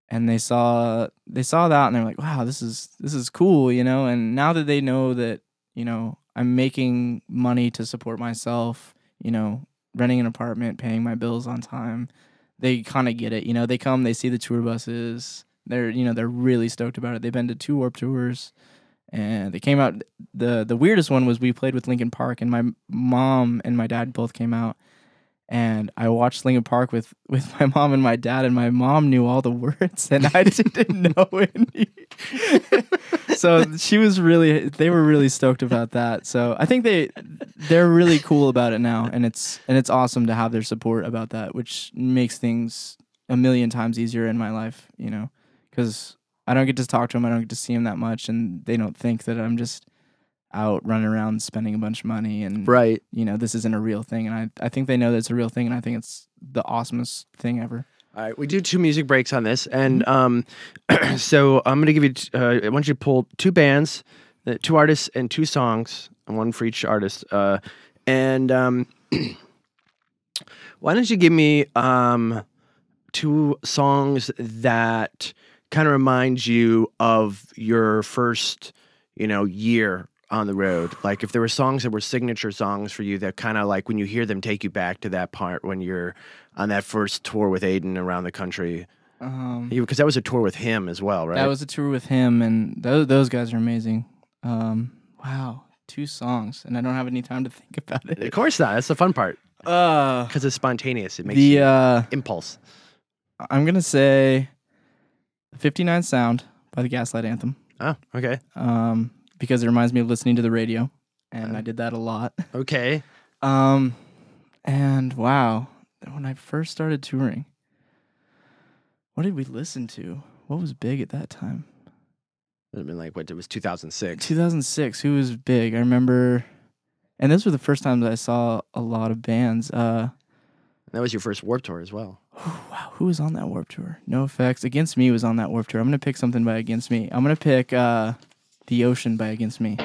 [SPEAKER 2] and they saw they saw that, and they're like, "Wow, this is this is cool," you know. And now that they know that you know I'm making money to support myself, you know, renting an apartment, paying my bills on time, they kind of get it. You know, they come, they see the tour buses. They're you know they're really stoked about it. They've been to two Warp Tours and they came out the the weirdest one was we played with Linkin Park and my mom and my dad both came out and I watched Linkin Park with with my mom and my dad and my mom knew all the words and I didn't know any. so she was really they were really stoked about that. So I think they they're really cool about it now and it's and it's awesome to have their support about that which makes things a million times easier in my life, you know, cuz I don't get to talk to them. I don't get to see them that much, and they don't think that I'm just out running around spending a bunch of money and
[SPEAKER 1] Right.
[SPEAKER 2] you know this isn't a real thing. And I I think they know that it's a real thing, and I think it's the awesomest thing ever.
[SPEAKER 1] All right, we do two music breaks on this, and um, so I'm gonna give you. t- Uh, I want you to pull two bands, uh, two artists, and two songs, and one for each artist. Uh, and um, why don't you give me um, two songs that kind of remind you of your first, you know, year on the road? Like if there were songs that were signature songs for you that kind of like when you hear them take you back to that part when you're on that first tour with Aiden around the country.
[SPEAKER 3] Um,
[SPEAKER 1] Because that was a tour with him as well, right?
[SPEAKER 3] That was a tour with him, and those those guys are amazing. Um, wow, two songs, and I don't have any time to think about it.
[SPEAKER 1] of course not. That's the fun part
[SPEAKER 3] Uh,
[SPEAKER 1] because it's spontaneous. It makes
[SPEAKER 3] the uh,
[SPEAKER 1] impulse.
[SPEAKER 3] I'm gonna say, "59 Sound" by the Gaslight Anthem,
[SPEAKER 1] Oh, okay,
[SPEAKER 3] um, because it reminds me of listening to the radio, and
[SPEAKER 1] Uh.
[SPEAKER 3] I did that a lot.
[SPEAKER 1] okay.
[SPEAKER 3] Um, and wow, when I first started touring, what did we listen to? What was big at that time?
[SPEAKER 1] It would been like what? It was 2006.
[SPEAKER 3] 2006. Who was big? I remember, and those were the first times I saw a lot of bands. Uh,
[SPEAKER 1] That was your first Warp Tour as well.
[SPEAKER 3] wow, who was on that Warp Tour? NOFX. Against Me was on that Warp Tour. I'm gonna pick something by Against Me. I'm gonna pick uh, The Ocean by Against Me.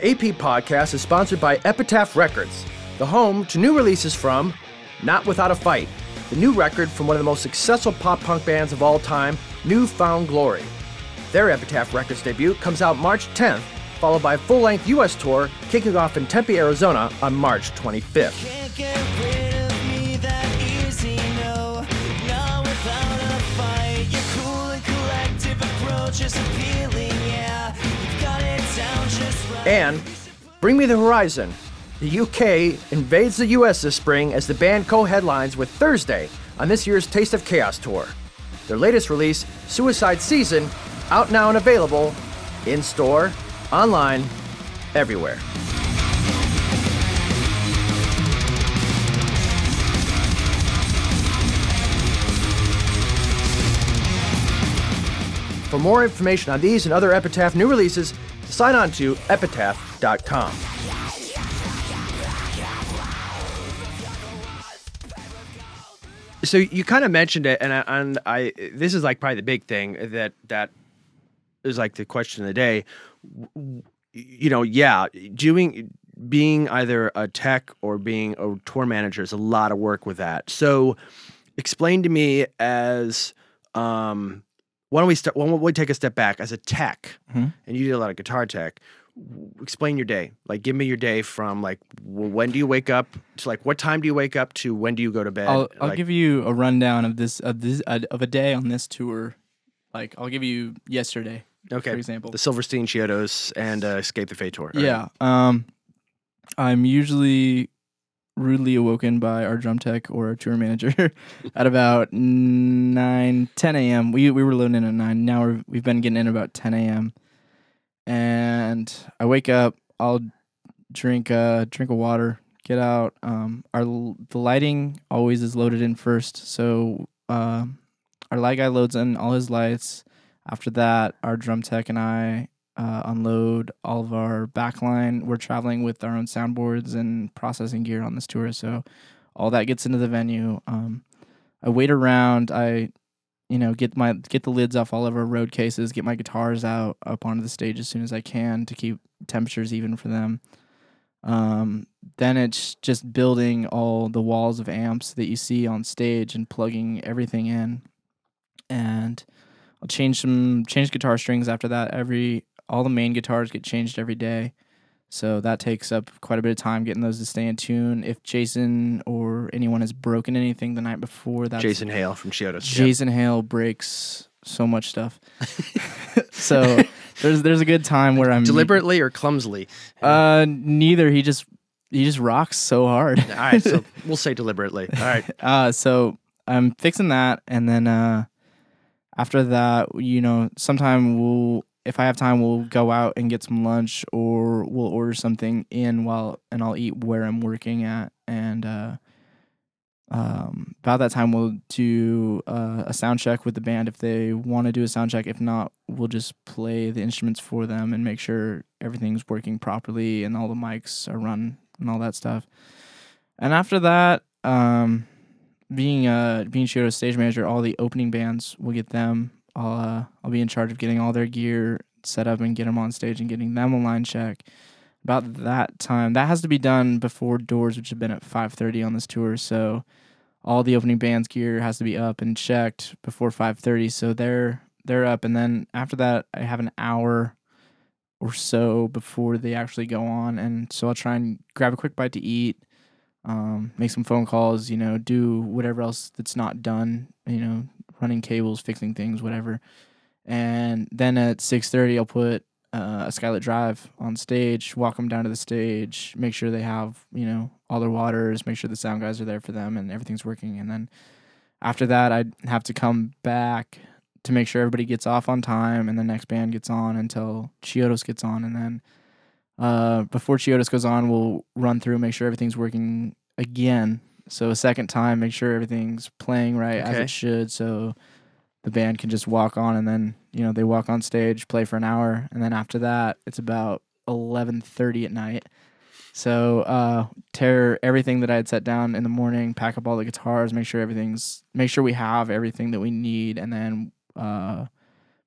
[SPEAKER 4] The
[SPEAKER 1] AP podcast is sponsored by Epitaph Records, the home to new releases from Not Without a Fight, the new record from one of the most successful pop punk bands of all time, New Found Glory. Their Epitaph Records debut comes out March 10th, followed by a full length US tour kicking off in Tempe, Arizona on March 25th.
[SPEAKER 3] And
[SPEAKER 1] Bring Me the Horizon. The UK invades the US this spring as the band co headlines with Thursday on this year's Taste of Chaos tour. Their latest release, Suicide Season, out now and available in store, online, everywhere. For more information on these and other Epitaph new releases, sign on to epitaph.com. So you kind of mentioned it, and I, and I this is like probably the big thing that that is like the question of the day. You know, yeah, doing being either a tech or being a tour manager is a lot of work with that. So, explain to me as um, why don't we start? Why don't we take a step back as a tech,
[SPEAKER 2] Mhm.
[SPEAKER 1] and you did a lot of guitar tech. w- Explain your day. Like, give me your day from like w- when do you wake up to like what time do you wake up to when do you go to bed?
[SPEAKER 2] I'll, I'll
[SPEAKER 1] Like,
[SPEAKER 2] give you a rundown of this of this uh, of a day on this tour. Like I'll give you yesterday,
[SPEAKER 1] okay
[SPEAKER 2] for example.
[SPEAKER 1] the Silverstein Chiodos and uh, Escape the Fate tour.
[SPEAKER 2] Yeah. Um, I'm usually rudely awoken by our drum tech or our tour manager at about 9, 10 a.m. We we were loading in at nine. Now we're, we've been getting in about 10 a.m. And I wake up. I'll drink a drink of water. Get out. Um, our the lighting always is loaded in first. So um, our light guy loads in all his lights. After that, our drum tech and I uh, unload all of our backline. We're traveling with our own soundboards and processing gear on this tour, so all that gets into the venue. Um, I wait around. I, you know, get my get the lids off all of our road cases. Get my guitars out up onto the stage as soon as I can to keep temperatures even for them. Um, then it's just building all the walls of amps that you see on stage and plugging everything in. And I'll change some change guitar strings after that. Every all the main guitars get changed every day. So that takes up quite a bit of time getting those to stay in tune. If Jason or anyone has broken anything the night before, that's
[SPEAKER 1] Jason Hale from Chiodos. yeah.
[SPEAKER 2] Jason Hale breaks so much stuff. so there's there's a good time where I'm
[SPEAKER 1] deliberately or clumsily.
[SPEAKER 2] Uh, neither. He just he just rocks so hard.
[SPEAKER 1] All right, so we'll say deliberately. All right.
[SPEAKER 2] uh, so I'm fixing that, and then uh, after that, you know, sometime we'll if I have time, we'll go out and get some lunch, or we'll order something in while, and I'll eat where I'm working at, and uh, um, about that time we'll do uh, a sound check with the band if they want to do a sound check. If not, we'll just play the instruments for them and make sure everything's working properly and all the mics are run and all that stuff. And after that, um, being uh being Chiodos' stage manager, all the opening bands will get them. I'll uh, I'll be in charge of getting all their gear set up and get them on stage and getting them a line check. About that time, that has to be done before doors, which have been at five thirty on this tour. So all the opening band's gear has to be up and checked before five thirty. So they're they're up, and then after that, I have an hour or so before they actually go on, and so I'll try and grab a quick bite to eat um, make some phone calls, you know, do whatever else that's not done, you know, running cables, fixing things, whatever. And then at six thirty, I'll put uh, a Skylit Drive on stage, walk them down to the stage, make sure they have, you know, all their waters, make sure the sound guys are there for them, and everything's working. And then after that, I'd have to come back to make sure everybody gets off on time, and the next band gets on until Chiodos gets on, and then uh, before Chiodos goes on, we'll run through, and make sure everything's working again. So a second time, make sure everything's playing right as it should. So the band can just walk on, and then you know they walk on stage, play for an hour, and then after that, it's about eleven thirty at night. So uh, tear everything that I had set down in the morning, pack up all the guitars, make sure everything's, make sure we have everything that we need, and then uh,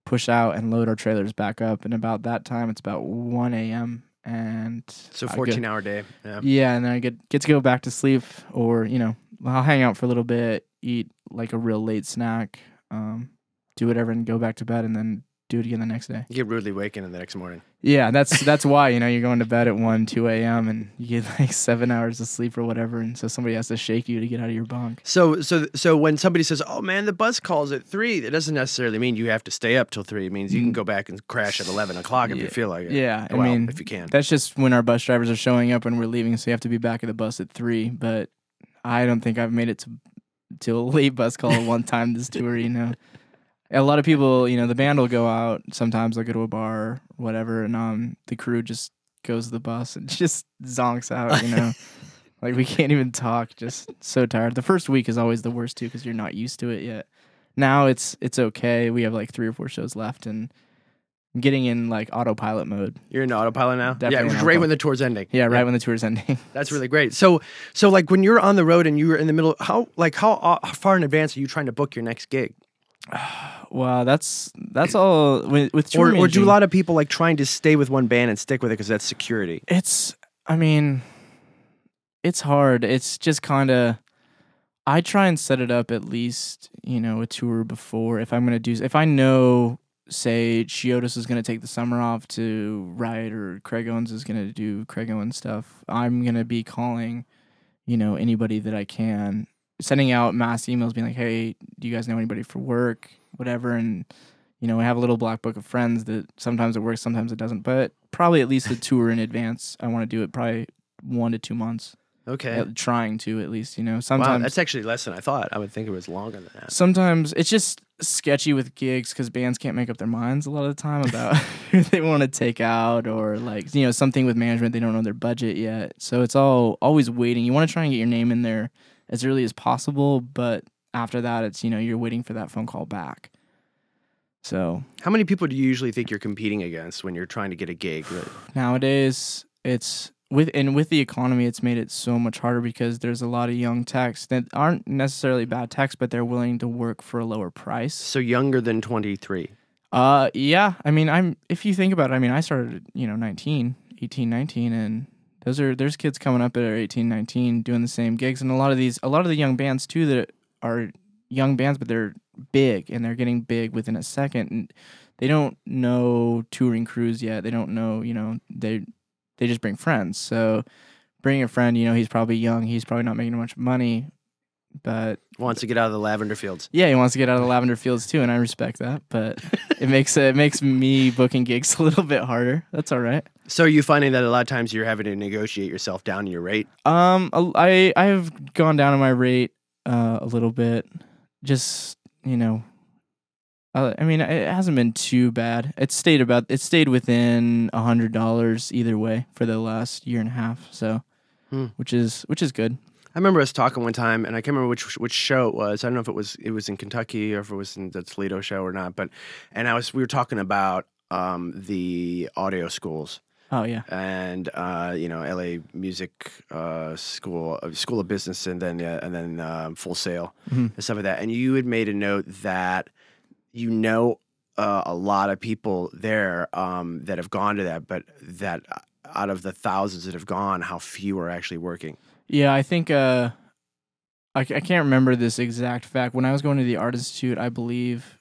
[SPEAKER 2] push out and load our trailers back up. And about that time, it's about one a.m. and
[SPEAKER 1] So
[SPEAKER 2] I go-
[SPEAKER 1] 14 hour day. Yeah.
[SPEAKER 2] yeah, and then I get get to go back to sleep, or you know, I'll hang out for a little bit, eat like a real late snack, um, do whatever, and go back to bed, and then do it again the next day.
[SPEAKER 1] You get rudely wakened the next morning.
[SPEAKER 2] Yeah, that's that's why you know you're going to bed at one, two a.m. and you get like seven hours of sleep or whatever, and so somebody has to shake you to get out of your bunk.
[SPEAKER 1] So so so when somebody says, "Oh man, the bus calls at 3, that doesn't necessarily mean you have to stay up till 3. It means you can go back and crash at 11 o'clock if you
[SPEAKER 2] Mm.
[SPEAKER 1] Feel like it.
[SPEAKER 2] Yeah, I mean,
[SPEAKER 1] if you can.
[SPEAKER 2] That's just when our bus drivers are showing up and we're leaving, so you have to be back at the bus at three. But I don't think I've made it to to a late bus call one time this tour. You know, a lot of people, you know, the band will go out. Sometimes they'll go to a bar, or whatever, and um, the crew just goes to the bus and just zonks out. You know, like we can't even talk. Just so tired. The first week is always the worst too because you're not used to it yet. Now it's it's okay. We have like three or four shows left and. I'm getting in like autopilot mode.
[SPEAKER 1] You're in autopilot now?
[SPEAKER 2] Definitely
[SPEAKER 1] yeah, right
[SPEAKER 2] autopilot.
[SPEAKER 1] when the tour's ending.
[SPEAKER 2] Yeah, right when the tour's ending.
[SPEAKER 1] That's really great. So so like when you're on the road and you're in the middle how like how, uh, how far in advance are you trying to book your next gig?
[SPEAKER 2] wow, that's that's all with, with
[SPEAKER 1] Or, or do a lot of people like trying to stay with one band and stick with it because that's security?
[SPEAKER 2] It's, I mean, it's hard. It's just kind of. I try and set it up at least, you know, a tour before. If I'm gonna do, if I know, say, Chiodos is gonna take the summer off to write, or Craig Owens is gonna do Craig Owens stuff, I'm gonna be calling, you know, anybody that I can, sending out mass emails, being like, "Hey, do you guys know anybody for work, whatever?" And you know, I have a little black book of friends that sometimes it works, sometimes it doesn't. But probably at least a tour in advance. I want to do it probably one to two months.
[SPEAKER 1] Okay.
[SPEAKER 2] trying to at least, you know. Sometimes Wow,
[SPEAKER 1] that's actually less than I thought. I would think it was longer than that.
[SPEAKER 2] sometimes it's just sketchy with gigs because bands can't make up their minds a lot of the time about who they want to take out or like you know something with management they don't know their budget yet so it's all always waiting you want to try and get your name in there as early as possible but after that it's you know you're waiting for that phone call back so
[SPEAKER 1] How many people do you usually think you're competing against when you're trying to get a gig?
[SPEAKER 2] nowadays it's with and with the economy it's made it so much harder because there's a lot of young techs that aren't necessarily bad techs but they're willing to work for a lower price
[SPEAKER 1] So younger than 23.
[SPEAKER 2] Uh yeah, I mean I'm if you think about it, I mean I started, you know, 19, 18, 19 and those are there's kids coming up that are 18, 19 doing the same gigs and a lot of these a lot of the young bands too that are young bands but they're big and they're getting big within a second and they don't know touring crews yet. They don't know, you know, they they just bring friends. So bringing a friend, you know, he's probably young, he's probably not making much money, but
[SPEAKER 1] Wants to get out of the lavender fields.
[SPEAKER 2] yeah, he wants to get out of the lavender fields too, and I respect that. But it makes it makes me booking gigs a little bit harder. That's all right.
[SPEAKER 1] So are you finding that a lot of times you're having to negotiate yourself down in your rate?
[SPEAKER 2] Um, I I have gone down on my rate uh, a little bit. Just you know, uh, I mean, it hasn't been too bad. It stayed about it stayed within a hundred dollars either way for the last year and a half. So,
[SPEAKER 1] Hmm.
[SPEAKER 2] which is which is good.
[SPEAKER 1] I remember us talking one time, and I can't remember which which show it was. I don't know if it was it was in Kentucky or if it was in the Toledo show or not. But and I was we were talking about um, the audio schools
[SPEAKER 2] Oh yeah,
[SPEAKER 1] and uh, you know LA Music uh, School uh, School of Business and then uh, and then um, Full Sail
[SPEAKER 2] Mhm.
[SPEAKER 1] and stuff like that. And you had made a note that you know uh, a lot of people there um, that have gone to that, but that out of the thousands that have gone, how few are actually working.
[SPEAKER 2] Yeah, I think uh, I, I can't remember this exact fact. When I was going to the art institute, I believe,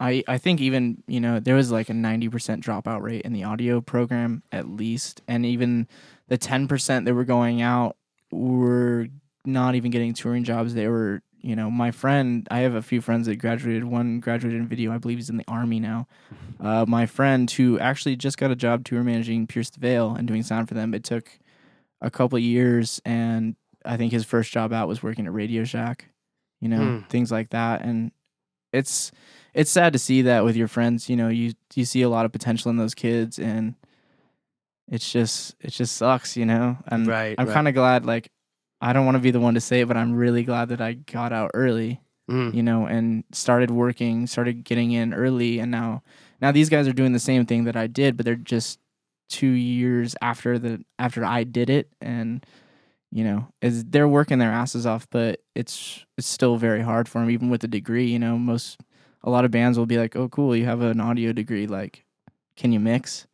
[SPEAKER 2] I I think even you know there was like a ninety percent dropout rate in the audio program at least, and even the ten percent that were going out were not even getting touring jobs. They were you know my friend. I have a few friends that graduated. One graduated in video. I believe he's in the army now. Uh, my friend who actually just got a job tour managing Pierce the Veil and doing sound for them. It took a couple years and I think his first job out was working at Radio Shack, you know,
[SPEAKER 1] Hmm.
[SPEAKER 2] things like that. And it's it's sad to see that with your friends, you know, you you see a lot of potential in those kids and it's just it just sucks, you know. And
[SPEAKER 1] Right,
[SPEAKER 2] I'm
[SPEAKER 1] right.
[SPEAKER 2] kind of glad like I don't want to be the one to say it, but I'm really glad that I got out early,
[SPEAKER 1] Mm.
[SPEAKER 2] you know, and started working, started getting in early and now now these guys are doing the same thing that I did, but they're just 2 years after the after I did it and you know, is they're working their asses off, but it's it's still very hard for them even with a degree, you know, most a lot of bands will be like, "Oh cool, you have an audio degree, like can you mix?"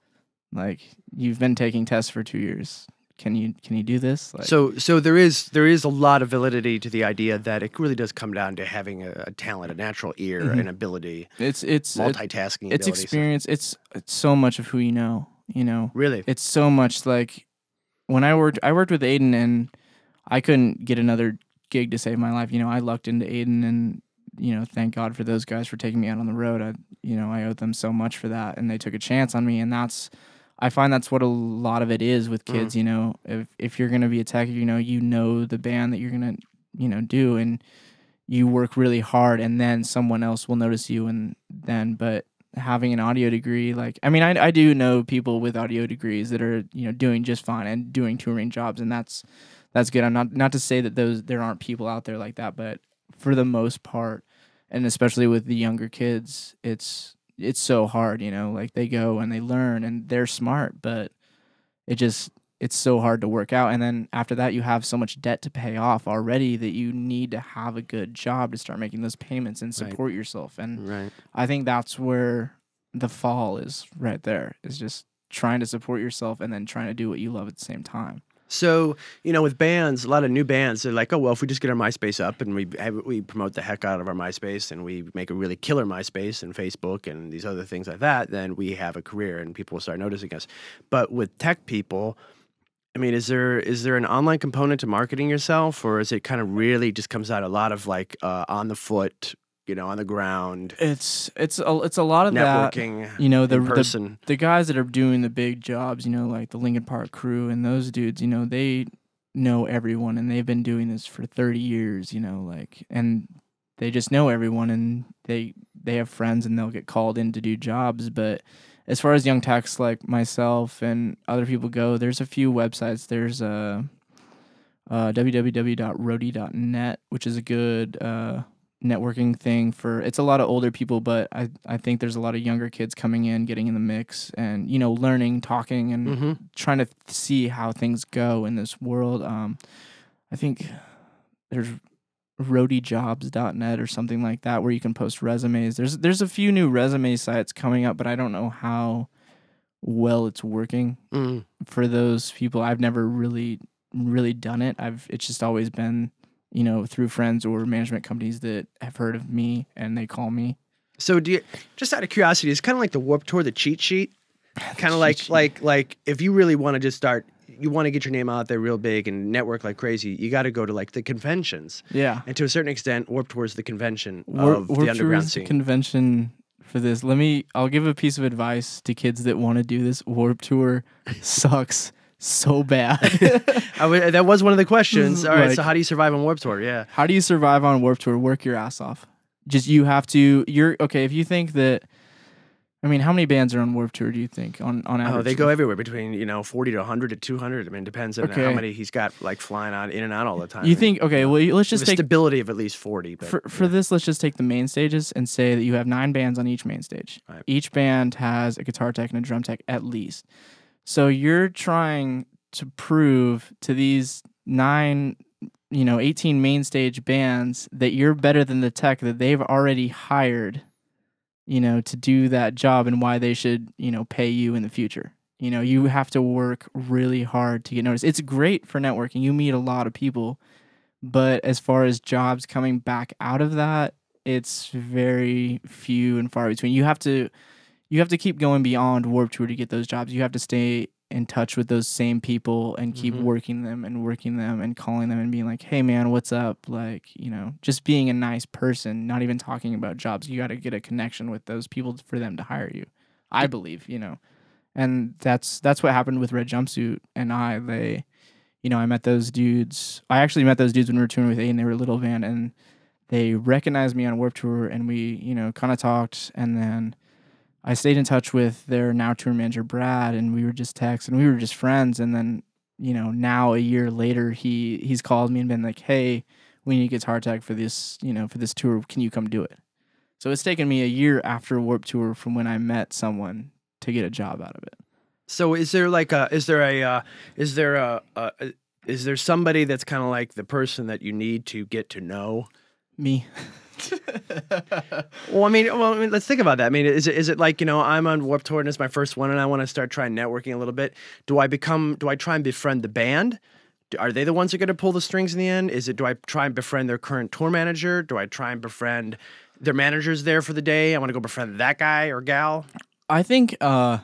[SPEAKER 2] Like you've been taking tests for two years. Can you can you do this? Like,
[SPEAKER 1] So, so there is there is a lot of validity to the idea that it really does come down to having a, a talent, a natural ear,
[SPEAKER 2] Mhm.
[SPEAKER 1] an ability,
[SPEAKER 2] it's it's
[SPEAKER 1] multitasking.
[SPEAKER 2] it's experience. It's it's so much of who you know. You know,
[SPEAKER 1] Really,
[SPEAKER 2] it's so much like when I worked I worked with Aiden and I couldn't get another gig to save my life. You know, I lucked into Aiden and you know, thank God for those guys for taking me out on the road. I you know, I owe them so much for that and they took a chance on me and that's I find that's what a lot of it is with mm. kids, you know. If if you're gonna be a tech, you know, you know the band that you're gonna, you know, do and you work really hard and then someone else will notice you and then but having an audio degree like i mean I, I do know people with audio degrees that are you know doing just fine and doing touring jobs and that's that's good i'm not not to say that those there aren't people out there like that but for the most part and especially with the younger kids it's it's so hard you know like they go and they learn and they're smart but it just it's so hard to work out and then after that you have so much debt to pay off already that you need to have a good job to start making those payments and
[SPEAKER 1] Right.
[SPEAKER 2] support yourself and
[SPEAKER 1] right?
[SPEAKER 2] I think that's where the fall is right there. Is just trying to support yourself and then trying to do what you love at the same time.
[SPEAKER 1] So you know, with bands, a lot of new bands, they're like, oh well, if we just get our MySpace up and we have, we promote the heck out of our MySpace and we make a really killer MySpace and Facebook and these other things like that, then we have a career and people will start noticing us. But with tech people. I mean, is there is there an online component to marketing yourself, or is it kind of really just comes out a lot of like uh, on the foot, you know, on the ground,
[SPEAKER 2] It's it's a, it's a lot of that.
[SPEAKER 1] networking,
[SPEAKER 2] You know the,
[SPEAKER 1] in
[SPEAKER 2] the
[SPEAKER 1] person?
[SPEAKER 2] the guys that are doing the big jobs. You know like the Linkin Park crew and those dudes. You know they know everyone and they've been doing this for thirty years. You know like and they just know everyone and they they have friends and they'll get called in to do jobs. But as far as young techs like myself and other people go, there's a few websites. There's uh, uh, www.roadie.net, which is a good uh, networking thing for. It's a lot of older people, but I I think there's a lot of younger kids coming in, getting in the mix, and you know, learning, talking, and
[SPEAKER 1] Mm-hmm.
[SPEAKER 2] trying to see how things go in this world. Um, I think there's roadiejobs.net or something like that where you can post resumes. There's there's a few new resume sites coming up, but I don't know how well it's working
[SPEAKER 1] mm
[SPEAKER 2] for those people. I've never really really done it. I've it's just always been, you know, through friends or management companies that have heard of me and they call me.
[SPEAKER 1] So do you just out of curiosity, it's kind of like the Warp Tour, the cheat sheet. Kind of like
[SPEAKER 2] sheet.
[SPEAKER 1] like like if you really want to just start, you want to get your name out there real big and network like crazy. You got to go to like the conventions,
[SPEAKER 2] Yeah.
[SPEAKER 1] and to a certain extent, Warp Tour is the convention
[SPEAKER 2] Warp,
[SPEAKER 1] of
[SPEAKER 2] Warp
[SPEAKER 1] the
[SPEAKER 2] Tour
[SPEAKER 1] underground
[SPEAKER 2] is the
[SPEAKER 1] scene.
[SPEAKER 2] convention for this. Let me. I'll give a piece of advice to kids that want to do this. Warp Tour sucks so bad.
[SPEAKER 1] W- that was one of the questions. All right,
[SPEAKER 2] Like-
[SPEAKER 1] so how do you survive on Warp Tour? Yeah,
[SPEAKER 2] How do you survive on Warp Tour? Work your ass off. Just you have to. You're okay. If you think that, I mean, how many bands are on Warp Tour? Do you think on on oh, average?
[SPEAKER 1] oh, they go everywhere between you know forty to hundred to two hundred. I mean, it depends on how many he's got like flying on in and out all the time.
[SPEAKER 2] You think? Okay. Well, let's just take
[SPEAKER 1] stability of at least forty. But
[SPEAKER 2] for for this. Let's just take the main stages and say that you have nine bands on each main stage.
[SPEAKER 1] Right.
[SPEAKER 2] Each band has a guitar tech and a drum tech at least. So you're trying to prove to these nine, you know, 18 main stage bands that you're better than the tech that they've already hired, you know, to do that job and why they should, you know, pay you in the future. You know, you have to work really hard to get noticed. It's great for networking. You meet a lot of people, but as far as jobs coming back out of that, it's very few and far between. You have to you have to keep going beyond Warp Tour to get those jobs. You have to stay in touch with those same people and keep
[SPEAKER 1] Mhm.
[SPEAKER 2] working them and working them and calling them and being like, "Hey man, what's up?" Like, you know, just being a nice person, not even talking about jobs. You got to get a connection with those people for them to hire you. I believe, you know. And that's that's what happened with Red Jumpsuit and I. They you know, I met those dudes. I actually met those dudes when we were touring with A and they were a little Van and they recognized me on Warp Tour and we, you know, kind of talked and then I stayed in touch with their now tour manager Brad and we were just texting and we were just friends and then, you know, now a year later he he's called me and been like, "Hey, we need guitar tech for this, you know, for this tour. Can you come do it?" So it's taken me a year after Warp Tour from when I met someone to get a job out of it.
[SPEAKER 1] So is there like a is there a uh, is there a, a, a is there somebody that's kind of like the person that you need to get to know?
[SPEAKER 2] Me.
[SPEAKER 1] Well, I mean, well, I mean, let's think about that. I mean, is it is it like you know, I'm on Warped Tour and it's my first one, and I want to start trying networking a little bit. Do I become? Do I try and befriend the band? Do- Are they the ones that are going to pull the strings in the end? Is it? Do I try and befriend their current tour manager? Do I try and befriend their managers there for the day? I want to go befriend that guy or gal.
[SPEAKER 2] I think uh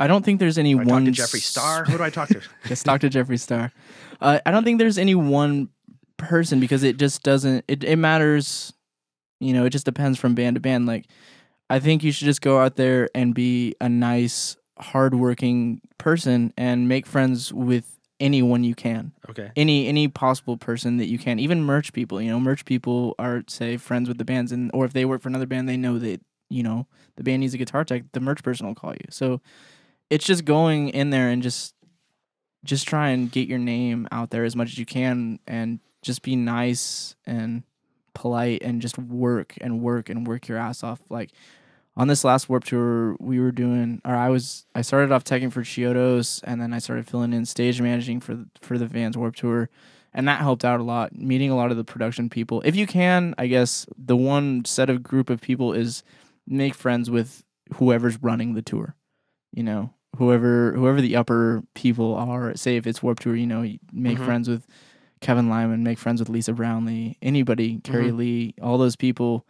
[SPEAKER 2] I don't think there's any
[SPEAKER 1] Do I
[SPEAKER 2] one
[SPEAKER 1] talk to Jeffree Star? Who do I talk to?
[SPEAKER 2] Just talk to Jeffree Star. Uh, I don't think there's any one person because it just doesn't. It it matters. You know, it just depends from band to band. Like, I think you should just go out there and be a nice, hardworking person and make friends with anyone you can.
[SPEAKER 1] Okay.
[SPEAKER 2] Any any possible person that you can. Even merch people. You know, merch people are say friends with the bands, and or if they work for another band, they know that you know the band needs a guitar tech. The merch person will call you. So it's just going in there and just just try and get your name out there as much as you can and just be nice and polite and just work and work and work your ass off. Like on this last warp tour we were doing or i was i started off teching for chiodos and then i started filling in stage managing for for the vans warp tour and that helped out a lot meeting a lot of the production people. If you can i guess the one set of group of people is make friends with whoever's running the tour you know? Whoever whoever the upper people are say if it's warp tour you know make
[SPEAKER 1] Mhm.
[SPEAKER 2] friends with kevin lyman make friends with lisa brownlee anybody carrie
[SPEAKER 1] Mhm.
[SPEAKER 2] lee all those people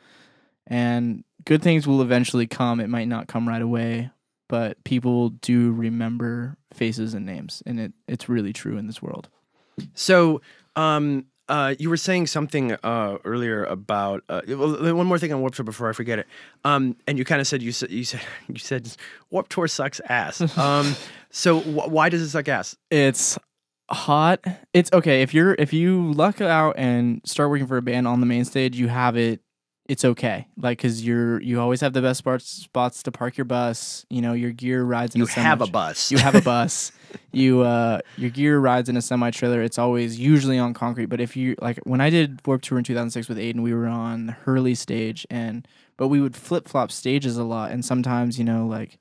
[SPEAKER 2] and good things will eventually come it might not come right away but people do remember faces and names and it it's really true in this world
[SPEAKER 1] So, um, uh, you were saying something uh, earlier about uh, one more thing on Warp Tour before I forget it. Um, and you kind of said you said you said you said Warped Tour sucks ass. Um, so wh- why does it suck ass?
[SPEAKER 2] it's hot it's okay if you're if you luck out and start working for a band on the main stage you have it it's okay. Like because you're you always have the best spots spots to park your bus you know your gear rides in
[SPEAKER 1] You
[SPEAKER 2] a semi-
[SPEAKER 1] have a bus.
[SPEAKER 2] you have a bus. You uh your gear rides in a semi trailer it's always usually on concrete. But if you like when i did warp tour in 2006 with aiden we were on the hurley stage and but we would flip flop stages a lot. And sometimes you know like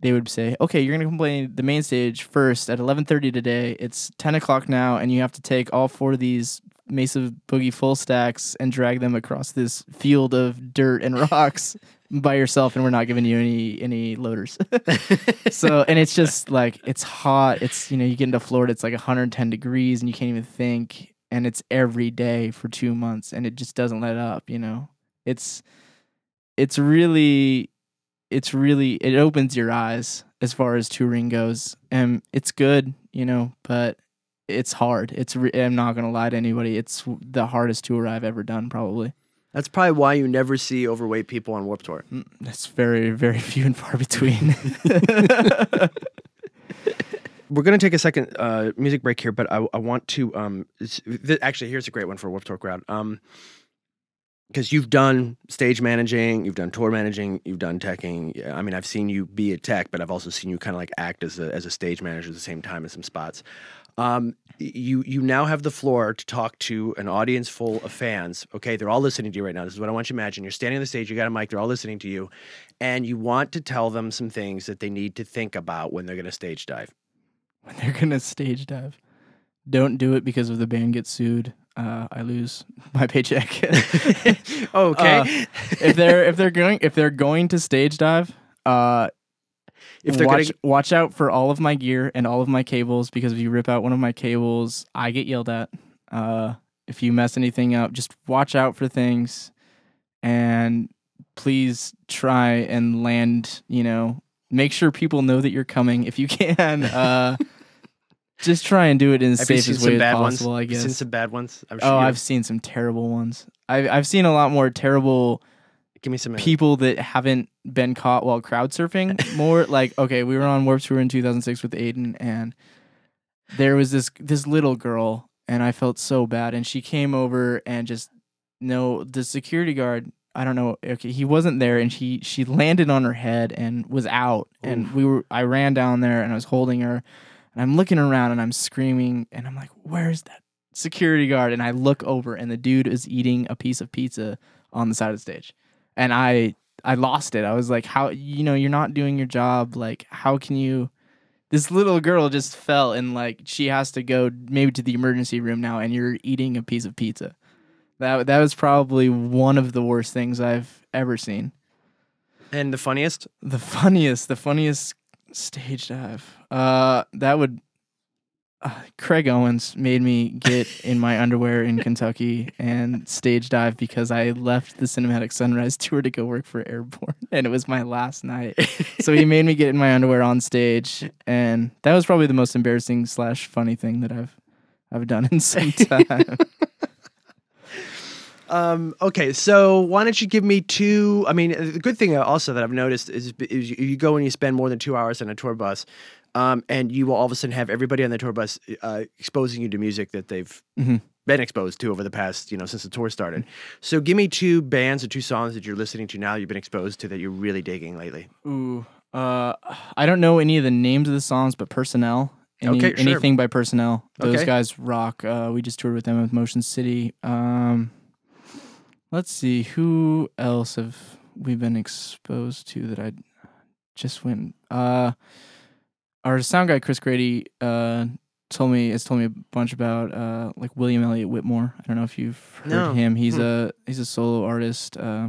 [SPEAKER 2] they would say okay you're gonna play the main stage first at 11.30 today. It's 10 o'clock now and you have to take all four of these mesa boogie full stacks and drag them across this field of dirt and rocks by yourself and we're not giving you any any loaders. So and it's just like it's hot. It's you know you get into florida it's like 110 degrees and you can't even think and it's every day for two months and it just doesn't let up you know? It's it's really it's really it opens your eyes as far as touring goes. And it's good you know but it's hard. It's re- i'm not gonna lie to anybody. It's the hardest tour i've ever done probably.
[SPEAKER 1] That's probably why you never see overweight people on Warped Tour.
[SPEAKER 2] That's very very few and far between.
[SPEAKER 1] We're going to take a second uh, music break here, but I, I want to um, th- actually here's a great one for Warped Tour crowd. Um, because you've done stage managing, you've done tour managing, you've done teching. I mean, I've seen you be a tech, but I've also seen you kind of like act as a as a stage manager at the same time in some spots. Um, you you now have the floor to talk to an audience full of fans. Okay, they're all listening to you right now. This is what I want you to imagine. You're standing on the stage, you got a mic, they're all listening to you, and you want to tell them some things that they need to think about when they're going to stage dive.
[SPEAKER 2] when they're gonna stage dive. Don't do it because if the band gets sued, uh, I lose my paycheck.
[SPEAKER 1] okay.
[SPEAKER 2] Uh, if they're if they're going if they're going to stage dive, uh,
[SPEAKER 1] if they're
[SPEAKER 2] watch
[SPEAKER 1] gonna,
[SPEAKER 2] watch out for all of my gear and all of my cables because if you rip out one of my cables, I get yelled at. Uh, if you mess anything up, just watch out for things, and please try and land. You know, make sure people know that you're coming if you can. Uh, just try and do it in the
[SPEAKER 1] have
[SPEAKER 2] safest way
[SPEAKER 1] bad
[SPEAKER 2] as
[SPEAKER 1] ones?
[SPEAKER 2] possible. I
[SPEAKER 1] You've Seen some bad ones. I'm
[SPEAKER 2] Oh, I've seen some terrible ones. I've I've seen a lot more terrible
[SPEAKER 1] give me some.
[SPEAKER 2] people that haven't been caught while crowd surfing. More like okay, we were on Warp Tour in 2006 with Aiden, and there was this this little girl, and I felt so bad, and she came over and just no, the security guard. I don't know. Okay, he wasn't there, and she she landed on her head and was out. And we were. I ran down there and I was holding her, and I'm looking around and I'm screaming, and I'm like, "Where's that security guard?" And I look over, and the dude is eating a piece of pizza on the side of the stage, and I I lost it. I was like, "How you know you're not doing your job? Like, how can you?" This little girl just fell, and like she has to go maybe to the emergency room now, and you're eating a piece of pizza. That that was probably one of the worst things I've ever seen.
[SPEAKER 1] And the funniest?
[SPEAKER 2] The funniest, the funniest stage dive. Uh, that would. Uh, Craig Owens made me get in my underwear in Kentucky and stage dive because I left the Cinematic Sunrise tour to go work for Airborne, and it was my last night. so he made me get in my underwear on stage, and that was probably the most embarrassing slash funny thing that I've I've done in some time.
[SPEAKER 1] Um, okay, so why don't you give me two? I mean, the good thing also that I've noticed is, is you go and you spend more than two hours on a tour bus, um, and you will all of a sudden have everybody on the tour bus uh, exposing you to music that they've
[SPEAKER 2] Mhm.
[SPEAKER 1] been exposed to over the past, you know, since the tour started. So give me two bands or two songs that you're listening to now, you've been exposed to that you're really digging lately.
[SPEAKER 2] Ooh, uh, I don't know any of the names of the songs, but Person L. Any,
[SPEAKER 1] Okay, sure.
[SPEAKER 2] anything by Person L. Those
[SPEAKER 1] Okay.
[SPEAKER 2] guys rock. Uh, we just toured with them with Motion City. Um, let's see, who else have we been exposed to that I just went? Uh, our sound guy Chris Grady uh told me has told me a bunch about uh like William Elliott Whitmore. I don't know if you've heard
[SPEAKER 1] No.
[SPEAKER 2] him. He's
[SPEAKER 1] Hmm.
[SPEAKER 2] a he's a solo artist. Uh,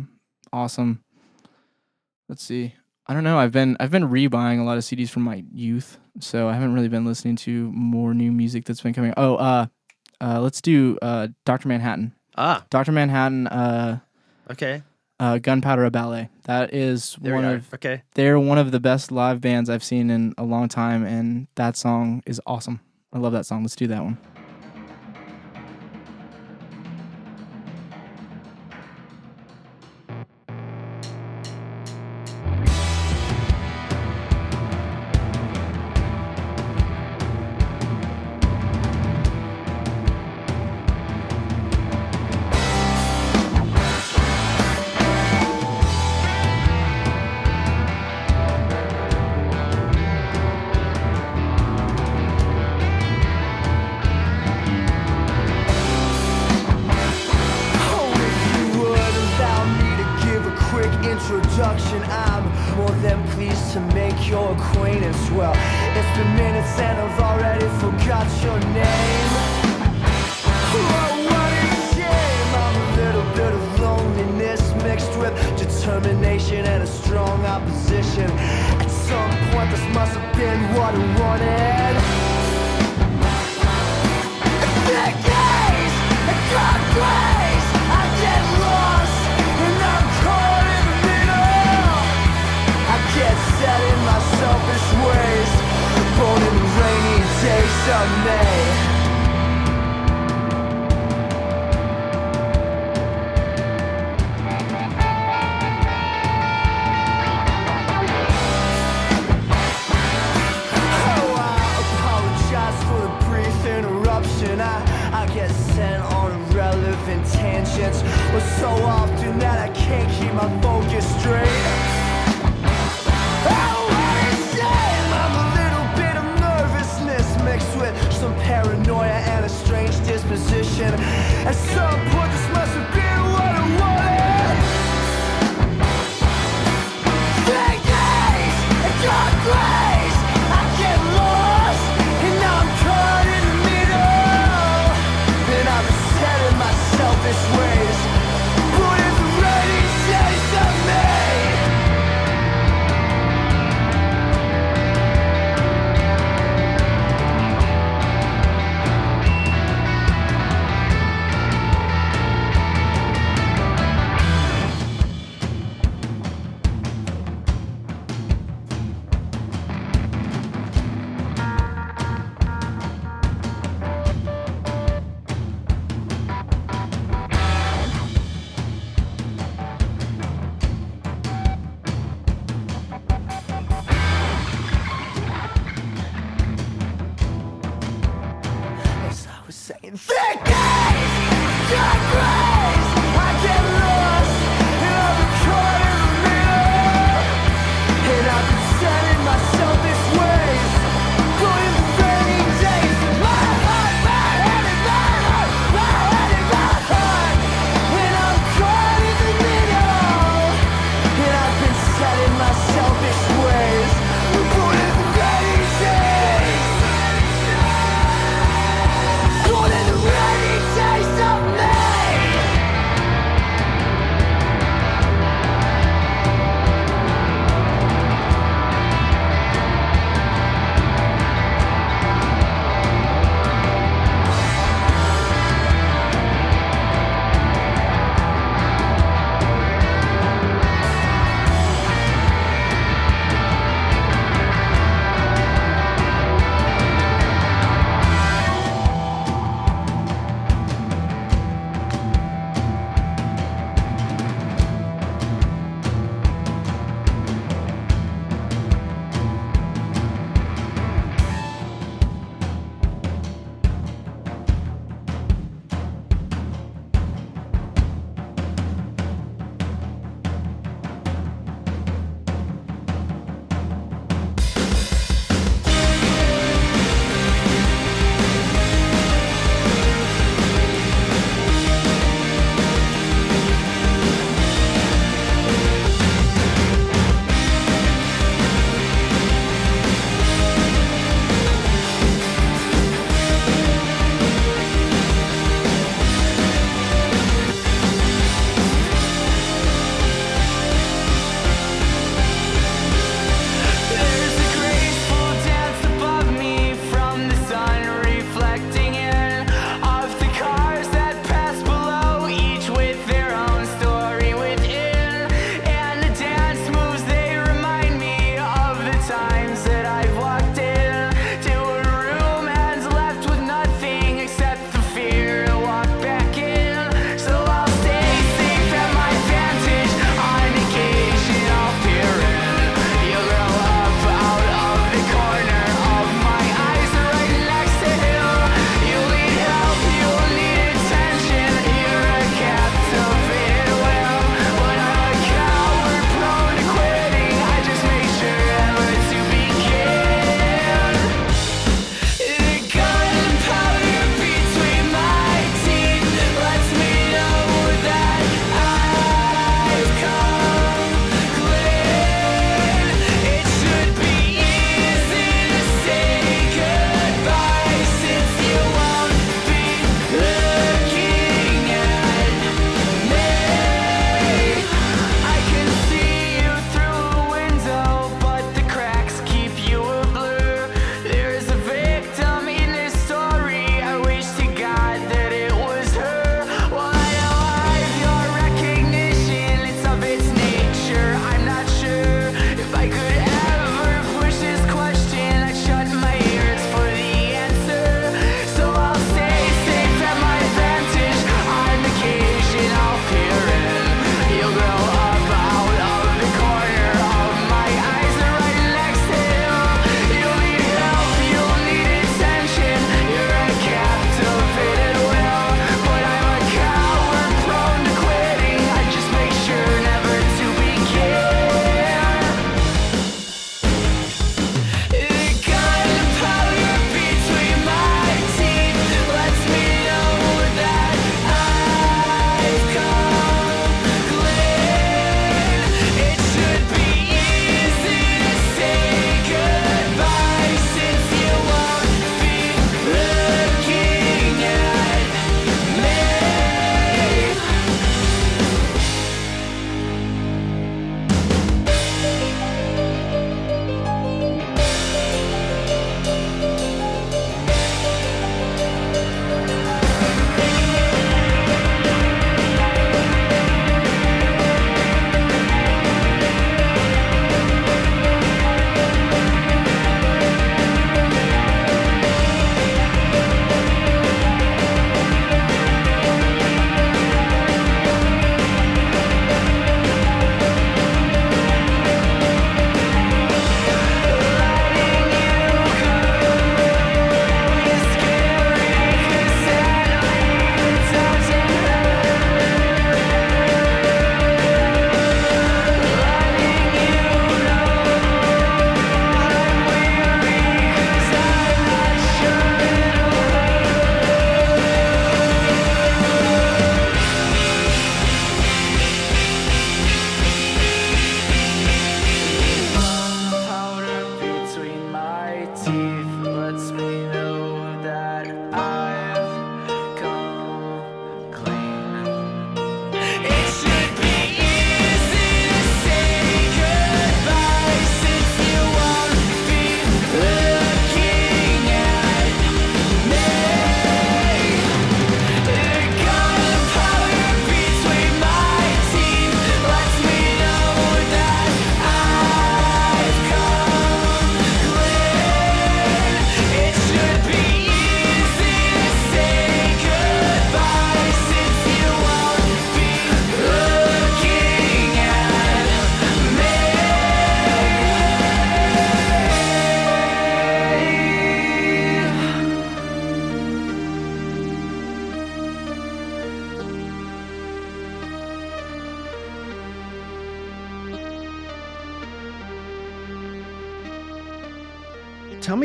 [SPEAKER 2] awesome. Let's see. I don't know. I've been I've been rebuying a lot of CDs from my youth, so I haven't really been listening to more new music that's been coming. Oh, uh, uh, let's do uh, Doctor Manhattan.
[SPEAKER 1] Ah,
[SPEAKER 2] Doctor Manhattan, uh,
[SPEAKER 1] okay.
[SPEAKER 2] uh, Gunpowder a Ballet. That is
[SPEAKER 1] There
[SPEAKER 2] one of
[SPEAKER 1] Okay.
[SPEAKER 2] they're one of the best live bands I've seen in a long time, and that song is awesome. I love that song. Let's do that one.
[SPEAKER 3] Interruption. I, I get sent on irrelevant tangents. But so often that I can't keep my focus straight. Oh,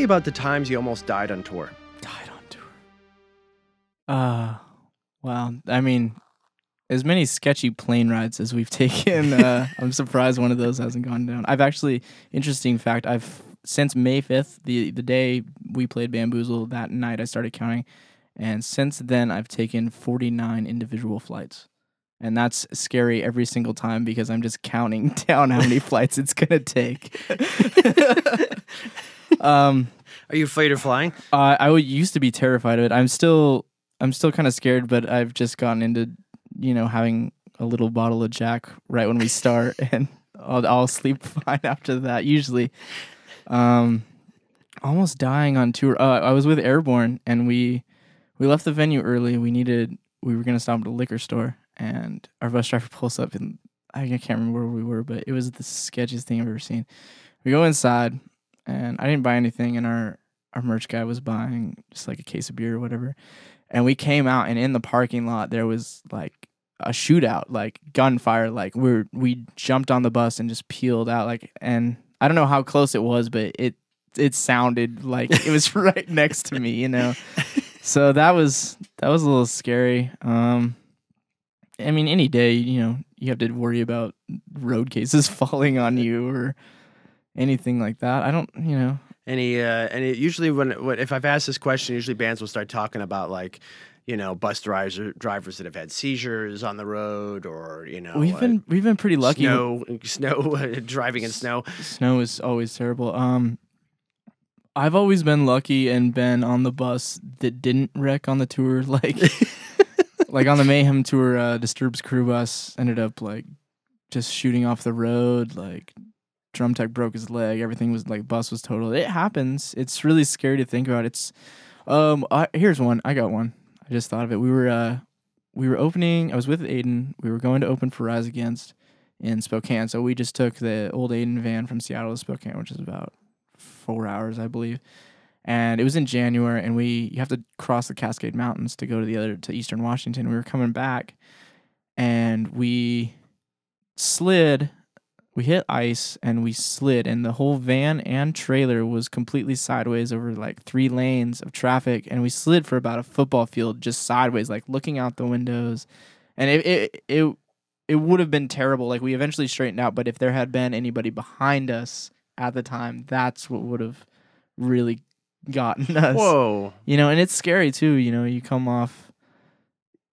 [SPEAKER 1] about the times you almost died on tour.
[SPEAKER 2] died on tour. Uh wow. I mean, as many sketchy plane rides as we've taken, uh, I'm surprised one of those hasn't gone down. I've actually interesting fact, I've since May 5th, the the day we played Bamboozle, that night I started counting. And since then I've taken 49 individual flights. And that's scary every single time because I'm just counting down how many flights it's gonna take. um
[SPEAKER 1] Are you afraid of flying?
[SPEAKER 2] uh, I used to be terrified of it. I'm still I'm still kind of scared, but I've just gotten into you know having a little bottle of Jack right when we start, and I'll, I'll sleep fine after that. Usually, um, almost dying on tour. Uh, I was with Airborne, and we we left the venue early. We needed we were gonna stop at a liquor store, and our bus driver pulls up, and I can't remember where we were, but it was the sketchiest thing I've ever seen. We go inside, and I didn't buy anything, and our our merch guy was buying just like a case of beer or whatever. And we came out and in the parking lot there was like a shootout, like gunfire, like we're we jumped on the bus and just peeled out like and I don't know how close it was, but it it sounded like it was right next to me, you know. So that was that was a little scary. Um I mean any day, you know, you have to worry about road cases falling on you or anything like that. I don't, you know,
[SPEAKER 1] Any uh, and it usually when, when if I've asked this question, usually bands will start talking about like, you know, bus drivers drivers that have had seizures on the road, or you know,
[SPEAKER 2] we've
[SPEAKER 1] uh,
[SPEAKER 2] been we've been pretty lucky.
[SPEAKER 1] snow, snow, driving in snow.
[SPEAKER 2] Snow is always terrible. Um, I've always been lucky and been on the bus that didn't wreck on the tour. Like, like on the Mayhem tour, uh, Disturbed's crew bus ended up like just shooting off the road. Like, drum tech broke his leg. Everything was like bus was total. It happens. It's really scary to think about. It's um. I, here's one. I got one. I just thought of it. We were uh, we were opening. I was with Aiden. We were going to open for Rise Against in Spokane. So we just took the old Aiden van from Seattle to Spokane, which is about four hours, I believe. And it was in January, and we you have to cross the Cascade Mountains to go to the other to Eastern Washington. We were coming back, and we slid. We hit ice and we slid, and the whole van and trailer was completely sideways over like three lanes of traffic, and we slid for about a football field just sideways, like looking out the windows. And it it it, it would have been terrible. Like we eventually straightened out, but if there had been anybody behind us at the time, that's what would have really gotten us.
[SPEAKER 1] Whoa!
[SPEAKER 2] You know, and it's scary too. You know, you come off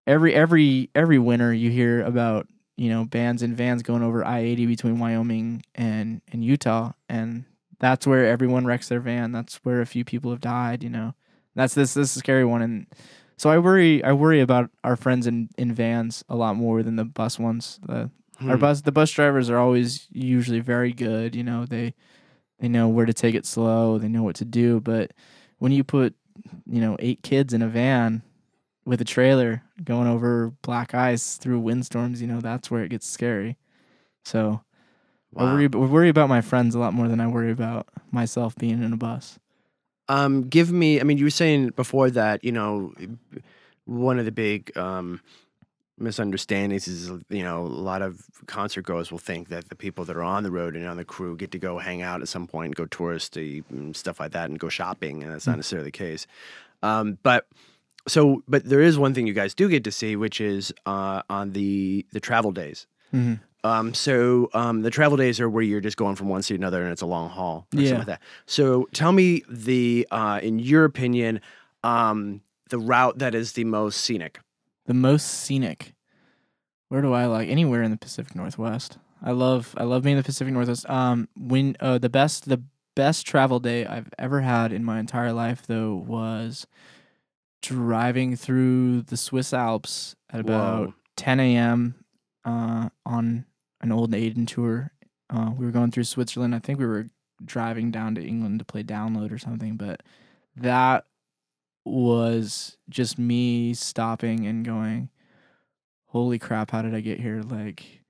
[SPEAKER 2] every every every winter you hear about you know bands and vans going over I eighty between Wyoming and and Utah, and that's where everyone wrecks their van. That's where a few people have died. You know, that's this this is a scary one, and so I worry I worry about our friends in in vans a lot more than the bus ones. The our
[SPEAKER 1] Hmm.
[SPEAKER 2] bus the bus drivers are always usually very good. You know, they they know where to take it slow. They know what to do. But when you put you know eight kids in a van with a trailer going over black ice through windstorms, you know that's where it gets scary. So I
[SPEAKER 1] Wow.
[SPEAKER 2] worry, I worry about my friends a lot more than I worry about myself being in a bus.
[SPEAKER 1] Um, give me. I mean, you were saying before that you know, one of the big um, misunderstandings is you know a lot of concert goers will think that the people that are on the road and on the crew get to go hang out at some point, go touristy and stuff like that, and go shopping, and that's not necessarily the case. Um, but so, but there is one thing you guys do get to see, which is uh, on the the travel days.
[SPEAKER 2] Mhm.
[SPEAKER 1] Um, so um, the travel days are where you're just going from one city to another, and it's a long haul, or
[SPEAKER 2] Yeah.
[SPEAKER 1] something like that. So tell me the, uh, in your opinion, um, the route that is the most scenic.
[SPEAKER 2] The most scenic. Where do I like anywhere in the Pacific Northwest? I love I love being in the Pacific Northwest. Um, when uh, the best the best travel day I've ever had in my entire life though was driving through the Swiss Alps at about
[SPEAKER 1] Whoa.
[SPEAKER 2] 10 a.m. Uh, on an old Aiden tour. Uh, we were going through Switzerland. I think we were driving down to England to play download or something, but that was just me stopping and going, "Holy crap! How did I get here? Like,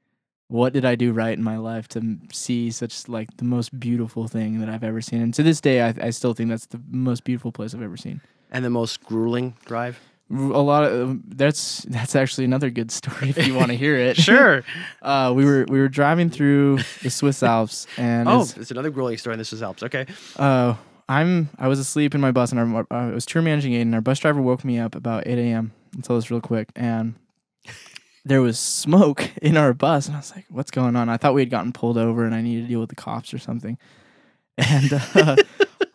[SPEAKER 2] what did I do right in my life to see such like the most beautiful thing that I've ever seen?" And to this day, I, I still think that's the most beautiful place I've ever seen.
[SPEAKER 1] And the most grueling drive?
[SPEAKER 2] A lot of um, that's that's actually another good story if you want to hear it. Sure. uh, we were we were driving through the Swiss Alps, and
[SPEAKER 1] oh, it's another grueling story, and this is Alps. Okay.
[SPEAKER 2] uh, I'm I was asleep in my bus and our, I was tour managing Aiden. Our bus driver woke me up about 8 a.m. and told us real quick, and there was smoke in our bus, and I was like, "What's going on?" I thought we had gotten pulled over and I needed to deal with the cops or something. And uh,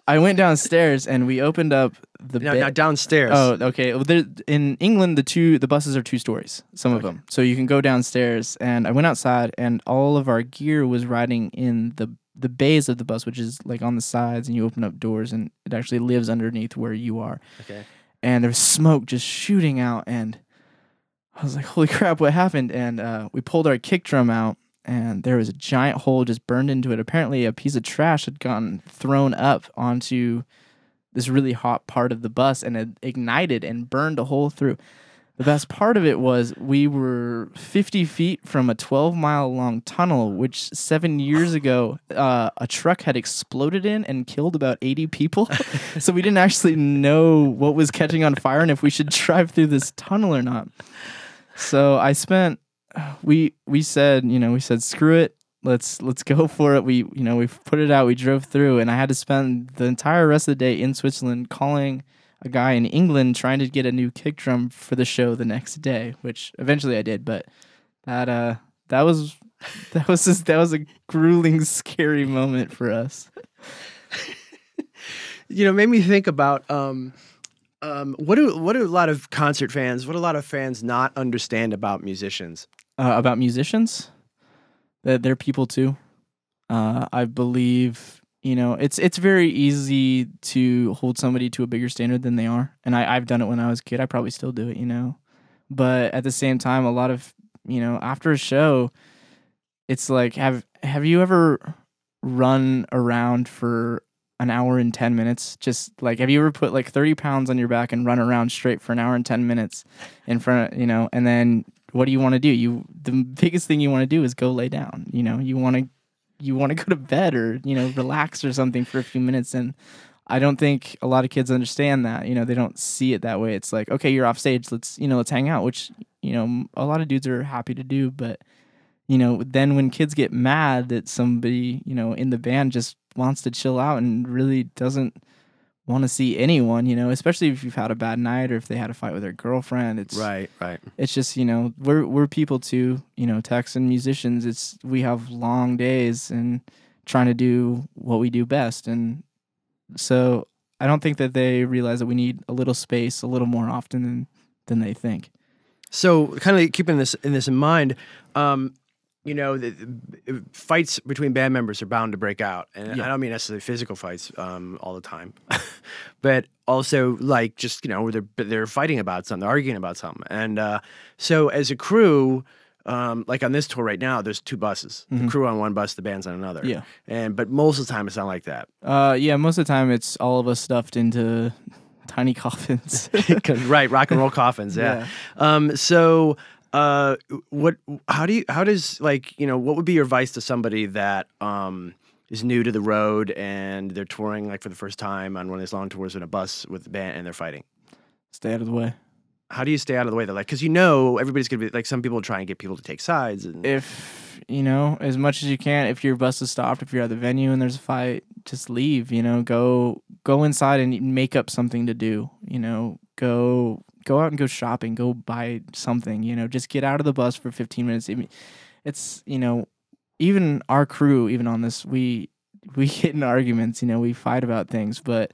[SPEAKER 2] I went downstairs and we opened up the
[SPEAKER 1] Now,
[SPEAKER 2] ba-
[SPEAKER 1] now downstairs.
[SPEAKER 2] Oh, okay. Well, there, in England, the two the buses are two stories. Some of them, so you can go downstairs. And I went outside, and all of our gear was riding in the the bays of the bus, which is like on the sides, and you open up doors, and it actually lives underneath where you are.
[SPEAKER 1] Okay.
[SPEAKER 2] And there was smoke just shooting out, and I was like, "Holy crap, what happened?" And uh, we pulled our kick drum out, and there was a giant hole just burned into it. Apparently, a piece of trash had gotten thrown up onto this really hot part of the bus and it ignited and burned a hole through. The best part of it was we were 50 feet from a 12 mile long tunnel, which seven years ago uh, a truck had exploded in and killed about 80 people. so we didn't actually know what was catching on fire and if we should drive through this tunnel or not. So I spent we we said you know we said screw it. Let's let's go for it. We you know we put it out. We drove through and i had to spend the entire rest of the day in switzerland calling a guy in england trying to get a new kick drum for the show the next day which eventually i did but that uh that was that was just that was a grueling scary moment for us.
[SPEAKER 1] You know, made me think about um, um, what do what do a lot of concert fans, what do a lot of fans not understand about musicians?
[SPEAKER 2] Uh, about musicians. That they're people too. Uh, i believe you know it's it's very easy to hold somebody to a bigger standard than they are. And I, i've done it when i was a kid. I probably still do it you know. But at the same time a lot of you know after a show it's like have have you ever run around for an hour and 10 minutes? Just like have you ever put like 30 pounds on your back and run around straight for an hour and 10 minutes in front of you know and then what do you want to do? You the biggest thing you want to do is go lay down you know? You want to you want to go to bed or you know relax or something for a few minutes and i don't think a lot of kids understand that you know? They don't see it that way. It's like okay you're off stage. Let's you know let's hang out which you know a lot of dudes are happy to do but you know then when kids get mad that somebody you know in the band just wants to chill out and really doesn't want to see anyone you know especially if you've had a bad night or if they had a fight with their girlfriend it's
[SPEAKER 1] Right, right.
[SPEAKER 2] it's just you know we're we're people too you know techs and musicians it's we have long days and trying to do what we do best and so i don't think that they realize that we need a little space a little more often than than they think
[SPEAKER 1] So, kind of keeping this in this in mind, um, you know, the, the fights between band members are bound to break out, and
[SPEAKER 2] Yeah.
[SPEAKER 1] I don't mean necessarily physical fights um, all the time, but also like just you know where they're they're fighting about something, they're arguing about something, and uh, so as a crew. Um, like on this tour right now, there's two buses. The crew on one bus, the band's on another.
[SPEAKER 2] Yeah.
[SPEAKER 1] And but most of the time it's not like that.
[SPEAKER 2] uh yeah most of the time it's all of us stuffed into tiny coffins.
[SPEAKER 1] right, rock and roll coffins. Yeah. Um. So, uh, what? How do you? How does like you know? What would be your advice to somebody that um is new to the road and they're touring like for the first time on one of these long tours in a bus with the band and they're fighting?
[SPEAKER 2] stay out of the way
[SPEAKER 1] How do you stay out of the way? They're like, because you know everybody's gonna be like some people try and get people to take sides and
[SPEAKER 2] if you know as much as you can if your bus is stopped if you're at the venue and there's a fight just leave you know go go inside and make up something to do you know go go out and go shopping go buy something you know just get out of the bus for 15 minutes it's you know even our crew even on this we we get in arguments you know we fight about things but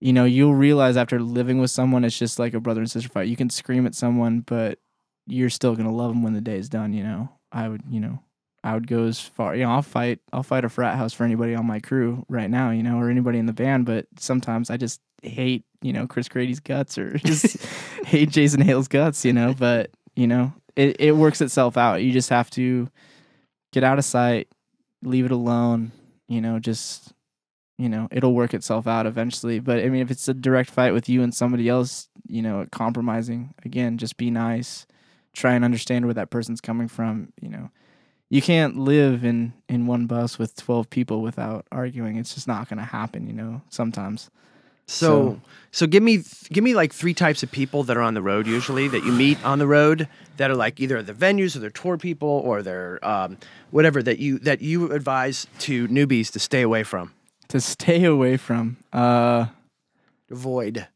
[SPEAKER 2] you know you'll realize after living with someone it's just like a brother and sister fight you can scream at someone but you're still gonna love them when the day is done. You know, I would, you know, I would go as far. You know, I'll fight. I'll fight a frat house for anybody on my crew right now. You know, or anybody in the band. But sometimes I just hate, you know, Chris Grady's guts or just hate Jason Hale's guts. You know, but you know, it it works itself out. You just have to get out of sight, leave it alone. You know, just you know, it'll work itself out eventually. But I mean, if it's a direct fight with you and somebody else, you know, compromising, again, just be nice. Try and understand where that person's coming from. You know, you can't live in in one bus with 12 people without arguing. It's just not going to happen, you know, sometimes.
[SPEAKER 1] So, so give me give me like three types of people that are on the road usually that you meet on the road that are like either the venues or they're tour people or they're um, whatever that you that you advise to newbies to stay away from.
[SPEAKER 2] to stay away from. Uh,
[SPEAKER 1] Avoid.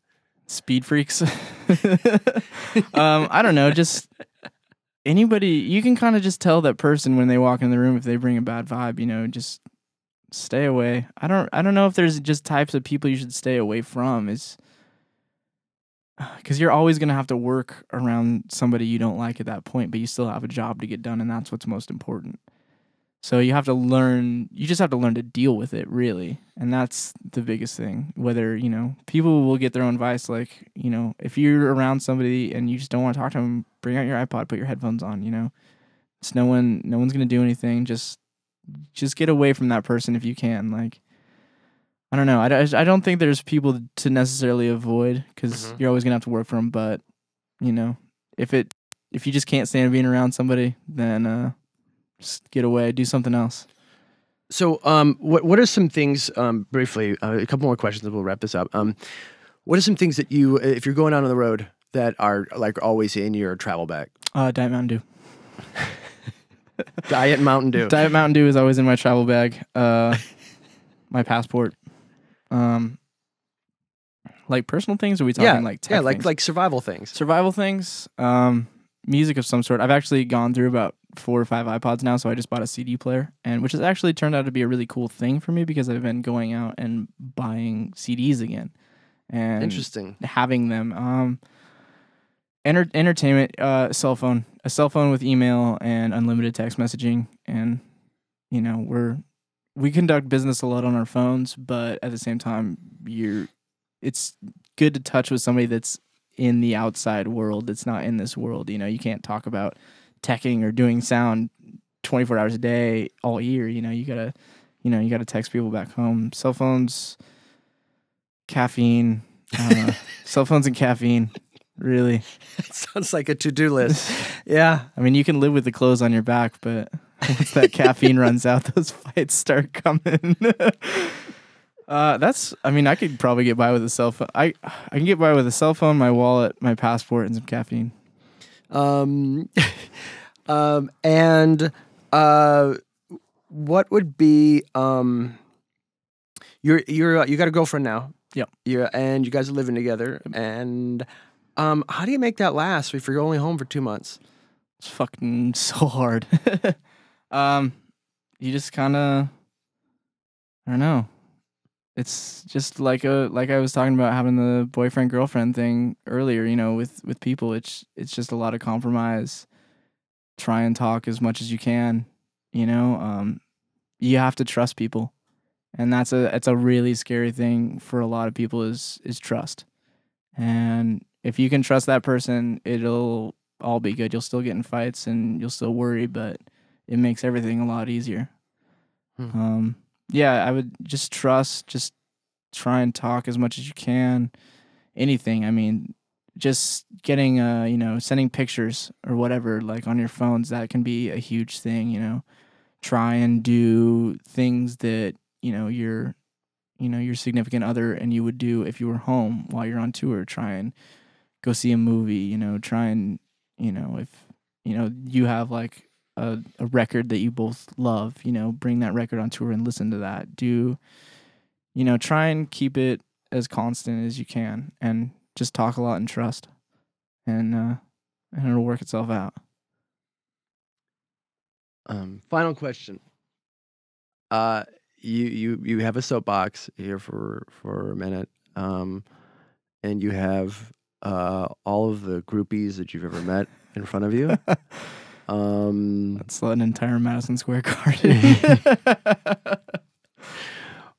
[SPEAKER 2] speed freaks. um, I don't know, just anybody you can kind of just tell that person when they walk in the room if they bring a bad vibe, you know, just stay away. I don't I don't know if there's just types of people you should stay away from is cuz you're always going to have to work around somebody you don't like at that point, but you still have a job to get done and that's what's most important. So you have to learn you just have to learn to deal with it really. And that's the biggest thing. Whether, you know, people will get their own advice like, you know, if you're around somebody and you just don't want to talk to them, bring out your iPod, put your headphones on, you know. It's no one no one's going to do anything. Just just get away from that person if you can. Like I don't know. I, I, I don't think there's people to necessarily avoid because
[SPEAKER 1] Mhm.
[SPEAKER 2] you're always gonna have to work for them. But you know, if it if you just can't stand being around somebody, then uh, just get away, do something else.
[SPEAKER 1] So, um, what what are some things um, briefly? Uh, a couple more questions, and we'll wrap this up. Um, what are some things that you, if you're going out on the road, that are like always in your travel bag?
[SPEAKER 2] Uh, Diet Mountain Dew.
[SPEAKER 1] Diet Mountain Dew.
[SPEAKER 2] Diet Mountain Dew is always in my travel bag. Uh, my passport. Um, like personal things, or are we talking
[SPEAKER 1] yeah,
[SPEAKER 2] like tech
[SPEAKER 1] yeah, like
[SPEAKER 2] things?
[SPEAKER 1] like survival things.
[SPEAKER 2] survival things, um, music of some sort. I've actually gone through about four or five iPods now, so I just bought a CD player, and which has actually turned out to be a really cool thing for me because I've been going out and buying CDs again, and
[SPEAKER 1] Interesting.
[SPEAKER 2] having them. Um, enter- entertainment, uh, cell phone, a cell phone with email and unlimited text messaging, and you know we're we conduct business a lot on our phones, but at the same time, you're it's good to touch with somebody that's in the outside world that's not in this world. You know, you can't talk about teching or doing sound 24 hours a day all year. You know, you gotta, you know, you gotta text people back home. Cell phones, caffeine, uh, cell phones and caffeine. Really, it
[SPEAKER 1] Sounds like a to-do list. yeah.
[SPEAKER 2] I mean, you can live with the clothes on your back, but once that caffeine runs out, those fights start coming. uh, that's. I mean, I could probably get by with a cell phone. I I can get by with a cell phone, my wallet, my passport, and some caffeine.
[SPEAKER 1] Um, um, and uh, what would be um, you're you're uh, you got a girlfriend now.
[SPEAKER 2] Yep.
[SPEAKER 1] Yeah, and you guys are living together. And um, how do you make that last if you're only home for two months?
[SPEAKER 2] It's fucking so hard. um, you just kind of, I don't know. It's just like a like I was talking about having the boyfriend girlfriend thing earlier. You know, with with people, it's it's just a lot of compromise. Try and talk as much as you can. You know, um, you have to trust people, and that's a it's a really scary thing for a lot of people is is trust. And if you can trust that person, it'll all be good. You'll still get in fights and you'll still worry, but it makes everything a lot easier.
[SPEAKER 1] Hmm.
[SPEAKER 2] Um, yeah, I would just trust, just try and talk as much as you can. Anything. I mean, just getting, uh, you know, sending pictures or whatever, like on your phones, that can be a huge thing, you know. Try and do things that, you know, your, you know, your significant other and you would do if you were home while you're on tour. Try and go see a movie, you know, try and, you know, if, you know, you have like a, a record that you both love, you know, bring that record on tour and listen to that. Do, you know, try and keep it as constant as you can and just talk a lot and trust. And, uh, and it'll work itself out.
[SPEAKER 1] Um, final question. Uh, you you you have a soapbox here for for a minute, um, and you have uh all of the groupies that you've ever met in front of you. Um,
[SPEAKER 2] That's an entire Madison Square Garden.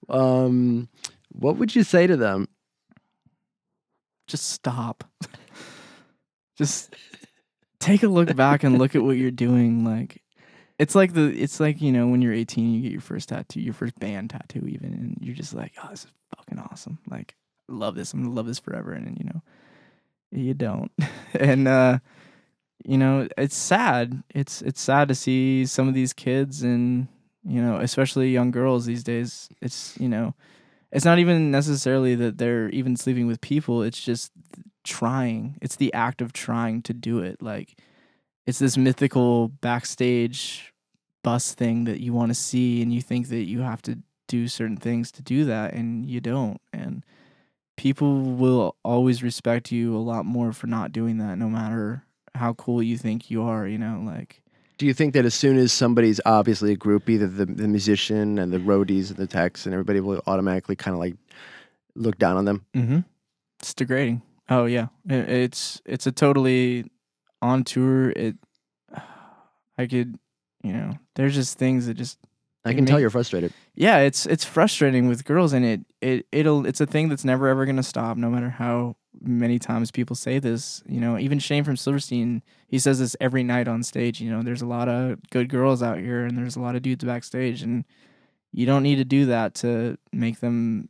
[SPEAKER 1] um, what would you say to them?
[SPEAKER 2] just stop. just take a look back and look at what you're doing. Like it's like the it's like, you know, when you're 18 you get your first tattoo, your first band tattoo even and you're just like, "Oh, this is fucking awesome." Like, I love this. I'm to love this forever and then, you know, you don't. and uh you know, it's sad. It's it's sad to see some of these kids and you know, especially young girls these days. It's, you know, it's not even necessarily that they're even sleeping with people it's just trying it's the act of trying to do it like it's this mythical backstage bus thing that you want to see and you think that you have to do certain things to do that and you don't and people will always respect you a lot more for not doing that no matter how cool you think you are you know like
[SPEAKER 5] Do you think that as soon as somebody's obviously a groupie, that the, the musician and the roadies and the techs and everybody will automatically kind of like look down on them?
[SPEAKER 2] Mm-hmm. It's degrading. Oh yeah, it, it's it's a totally on tour. It I could, you know, there's just things that just
[SPEAKER 5] I can tell you're frustrated.
[SPEAKER 2] yeah, it's it's frustrating with girls, and it it it'll it's a thing that's never ever gonna stop, no matter how many times people say this. You know, even Shane from Silverstein, he says this every night on stage. You know, there's a lot of good girls out here, and there's a lot of dudes backstage, and you don't need to do that to make them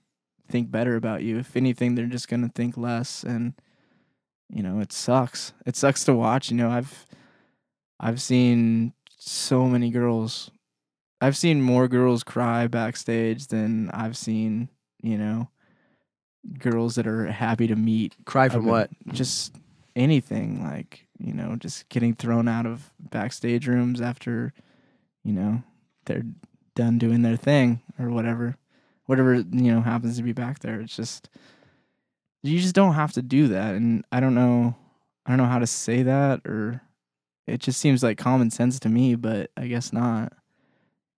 [SPEAKER 2] think better about you. If anything, they're just gonna think less, and you know, it sucks. It sucks to watch. You know, I've I've seen so many girls I've seen more girls cry backstage than I've seen, you know, girls that are happy to meet.
[SPEAKER 5] Cry from what?
[SPEAKER 2] Just anything like, you know, just getting thrown out of backstage rooms after, you know, they're done doing their thing or whatever. Whatever, you know, happens to be back there. It's just you just don't have to do that and I don't know I don't know how to say that or it just seems like common sense to me, but I guess not.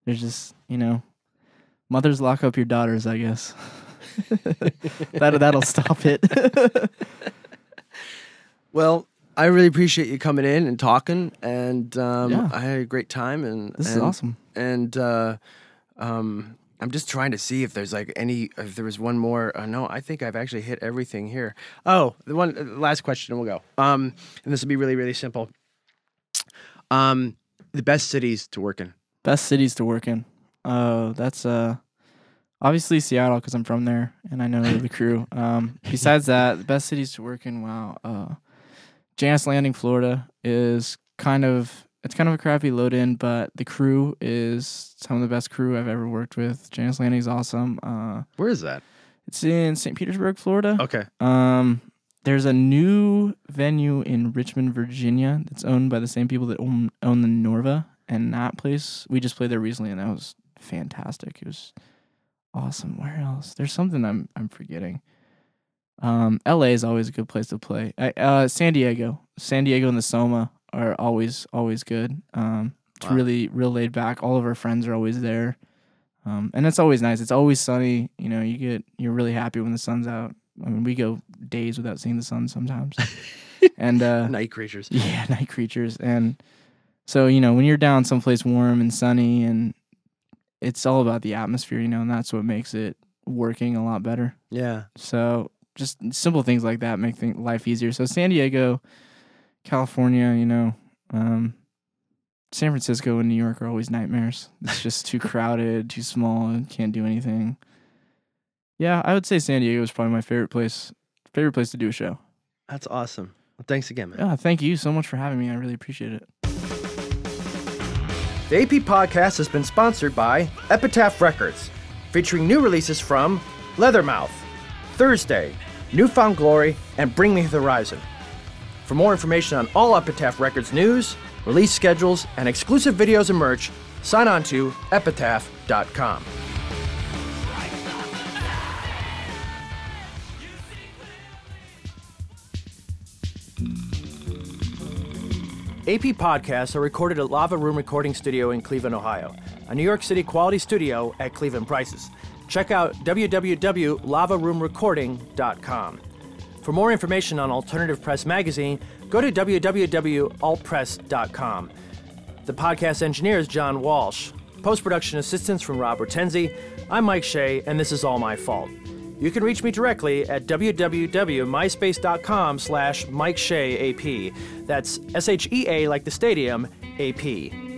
[SPEAKER 2] There's just, you know, mothers lock up your daughters, I guess. that that'll stop it.
[SPEAKER 5] Well, I really appreciate you coming in and talking, and um,
[SPEAKER 2] Yeah.
[SPEAKER 5] I had a great time. And
[SPEAKER 2] this is awesome.
[SPEAKER 5] And uh, um, I'm just trying to see if there's like any, if there was one more. Uh, no, I think I've actually hit everything here. Oh, the one uh, last question, and we'll go. Um, and this will be really, really simple. Um, the best cities to work in.
[SPEAKER 2] Best cities to work in. Uh, that's uh, obviously Seattle because I'm from there and I know the crew. Um, besides that, the best cities to work in. Wow. Uh, Jannus Landing, Florida is kind of it's kind of a crappy load in, but the crew is some of the best crew I've ever worked with. Jannus Landing is awesome. Uh,
[SPEAKER 5] Where is that?
[SPEAKER 2] it's in St. Petersburg, Florida.
[SPEAKER 5] Okay.
[SPEAKER 2] Um, there's a new venue in Richmond, Virginia, that's owned by the same people that own, own the Norva, and that place we just played there recently, and that was fantastic. It was awesome. Where else? There's something I'm I'm forgetting. Um, L.A. is always a good place to play. I, uh, San Diego, San Diego and the Soma are always always good. Um, it's
[SPEAKER 5] Wow.
[SPEAKER 2] really real laid back. All of our friends are always there. Um, and it's always nice. It's always sunny. You know, you get you're really happy when the sun's out. I mean, we go days without seeing the sun sometimes. and uh,
[SPEAKER 5] Night creatures.
[SPEAKER 2] yeah, night creatures. And so, you know, when you're down someplace warm and sunny and it's all about the atmosphere, you know, and that's what makes it working a lot better.
[SPEAKER 5] Yeah.
[SPEAKER 2] So just simple things like that make life easier. So San Diego, California, you know, um, San Francisco and New York are always nightmares. It's just too crowded, too small, and can't do anything. Yeah, I would say San Diego is probably my favorite place. Favorite place to do a show.
[SPEAKER 5] That's awesome. Well, thanks again, man.
[SPEAKER 2] Yeah, thank you so much for having me. I really appreciate it.
[SPEAKER 1] The AP podcast has been sponsored by Epitaph Records, featuring new releases from Leathermouth, Thursday, New Found Glory, and Bring Me the Horizon. For more information on all Epitaph Records news, release schedules, and exclusive videos and merch, sign on to epitaph.com. AP podcasts are recorded at Lava Room Recording Studio in Cleveland, Ohio, a New York City quality studio at Cleveland prices. Check out www.lavaroomrecording.com. For more information on Alternative Press Magazine, go to www.altpress.com. The podcast engineer is John Walsh. Post production assistance from Rob Hortensi. I'm Mike Shea, and this is all my fault. You can reach me directly at www.myspace.com slash Mike Shea AP. That's S H E A like the stadium, AP.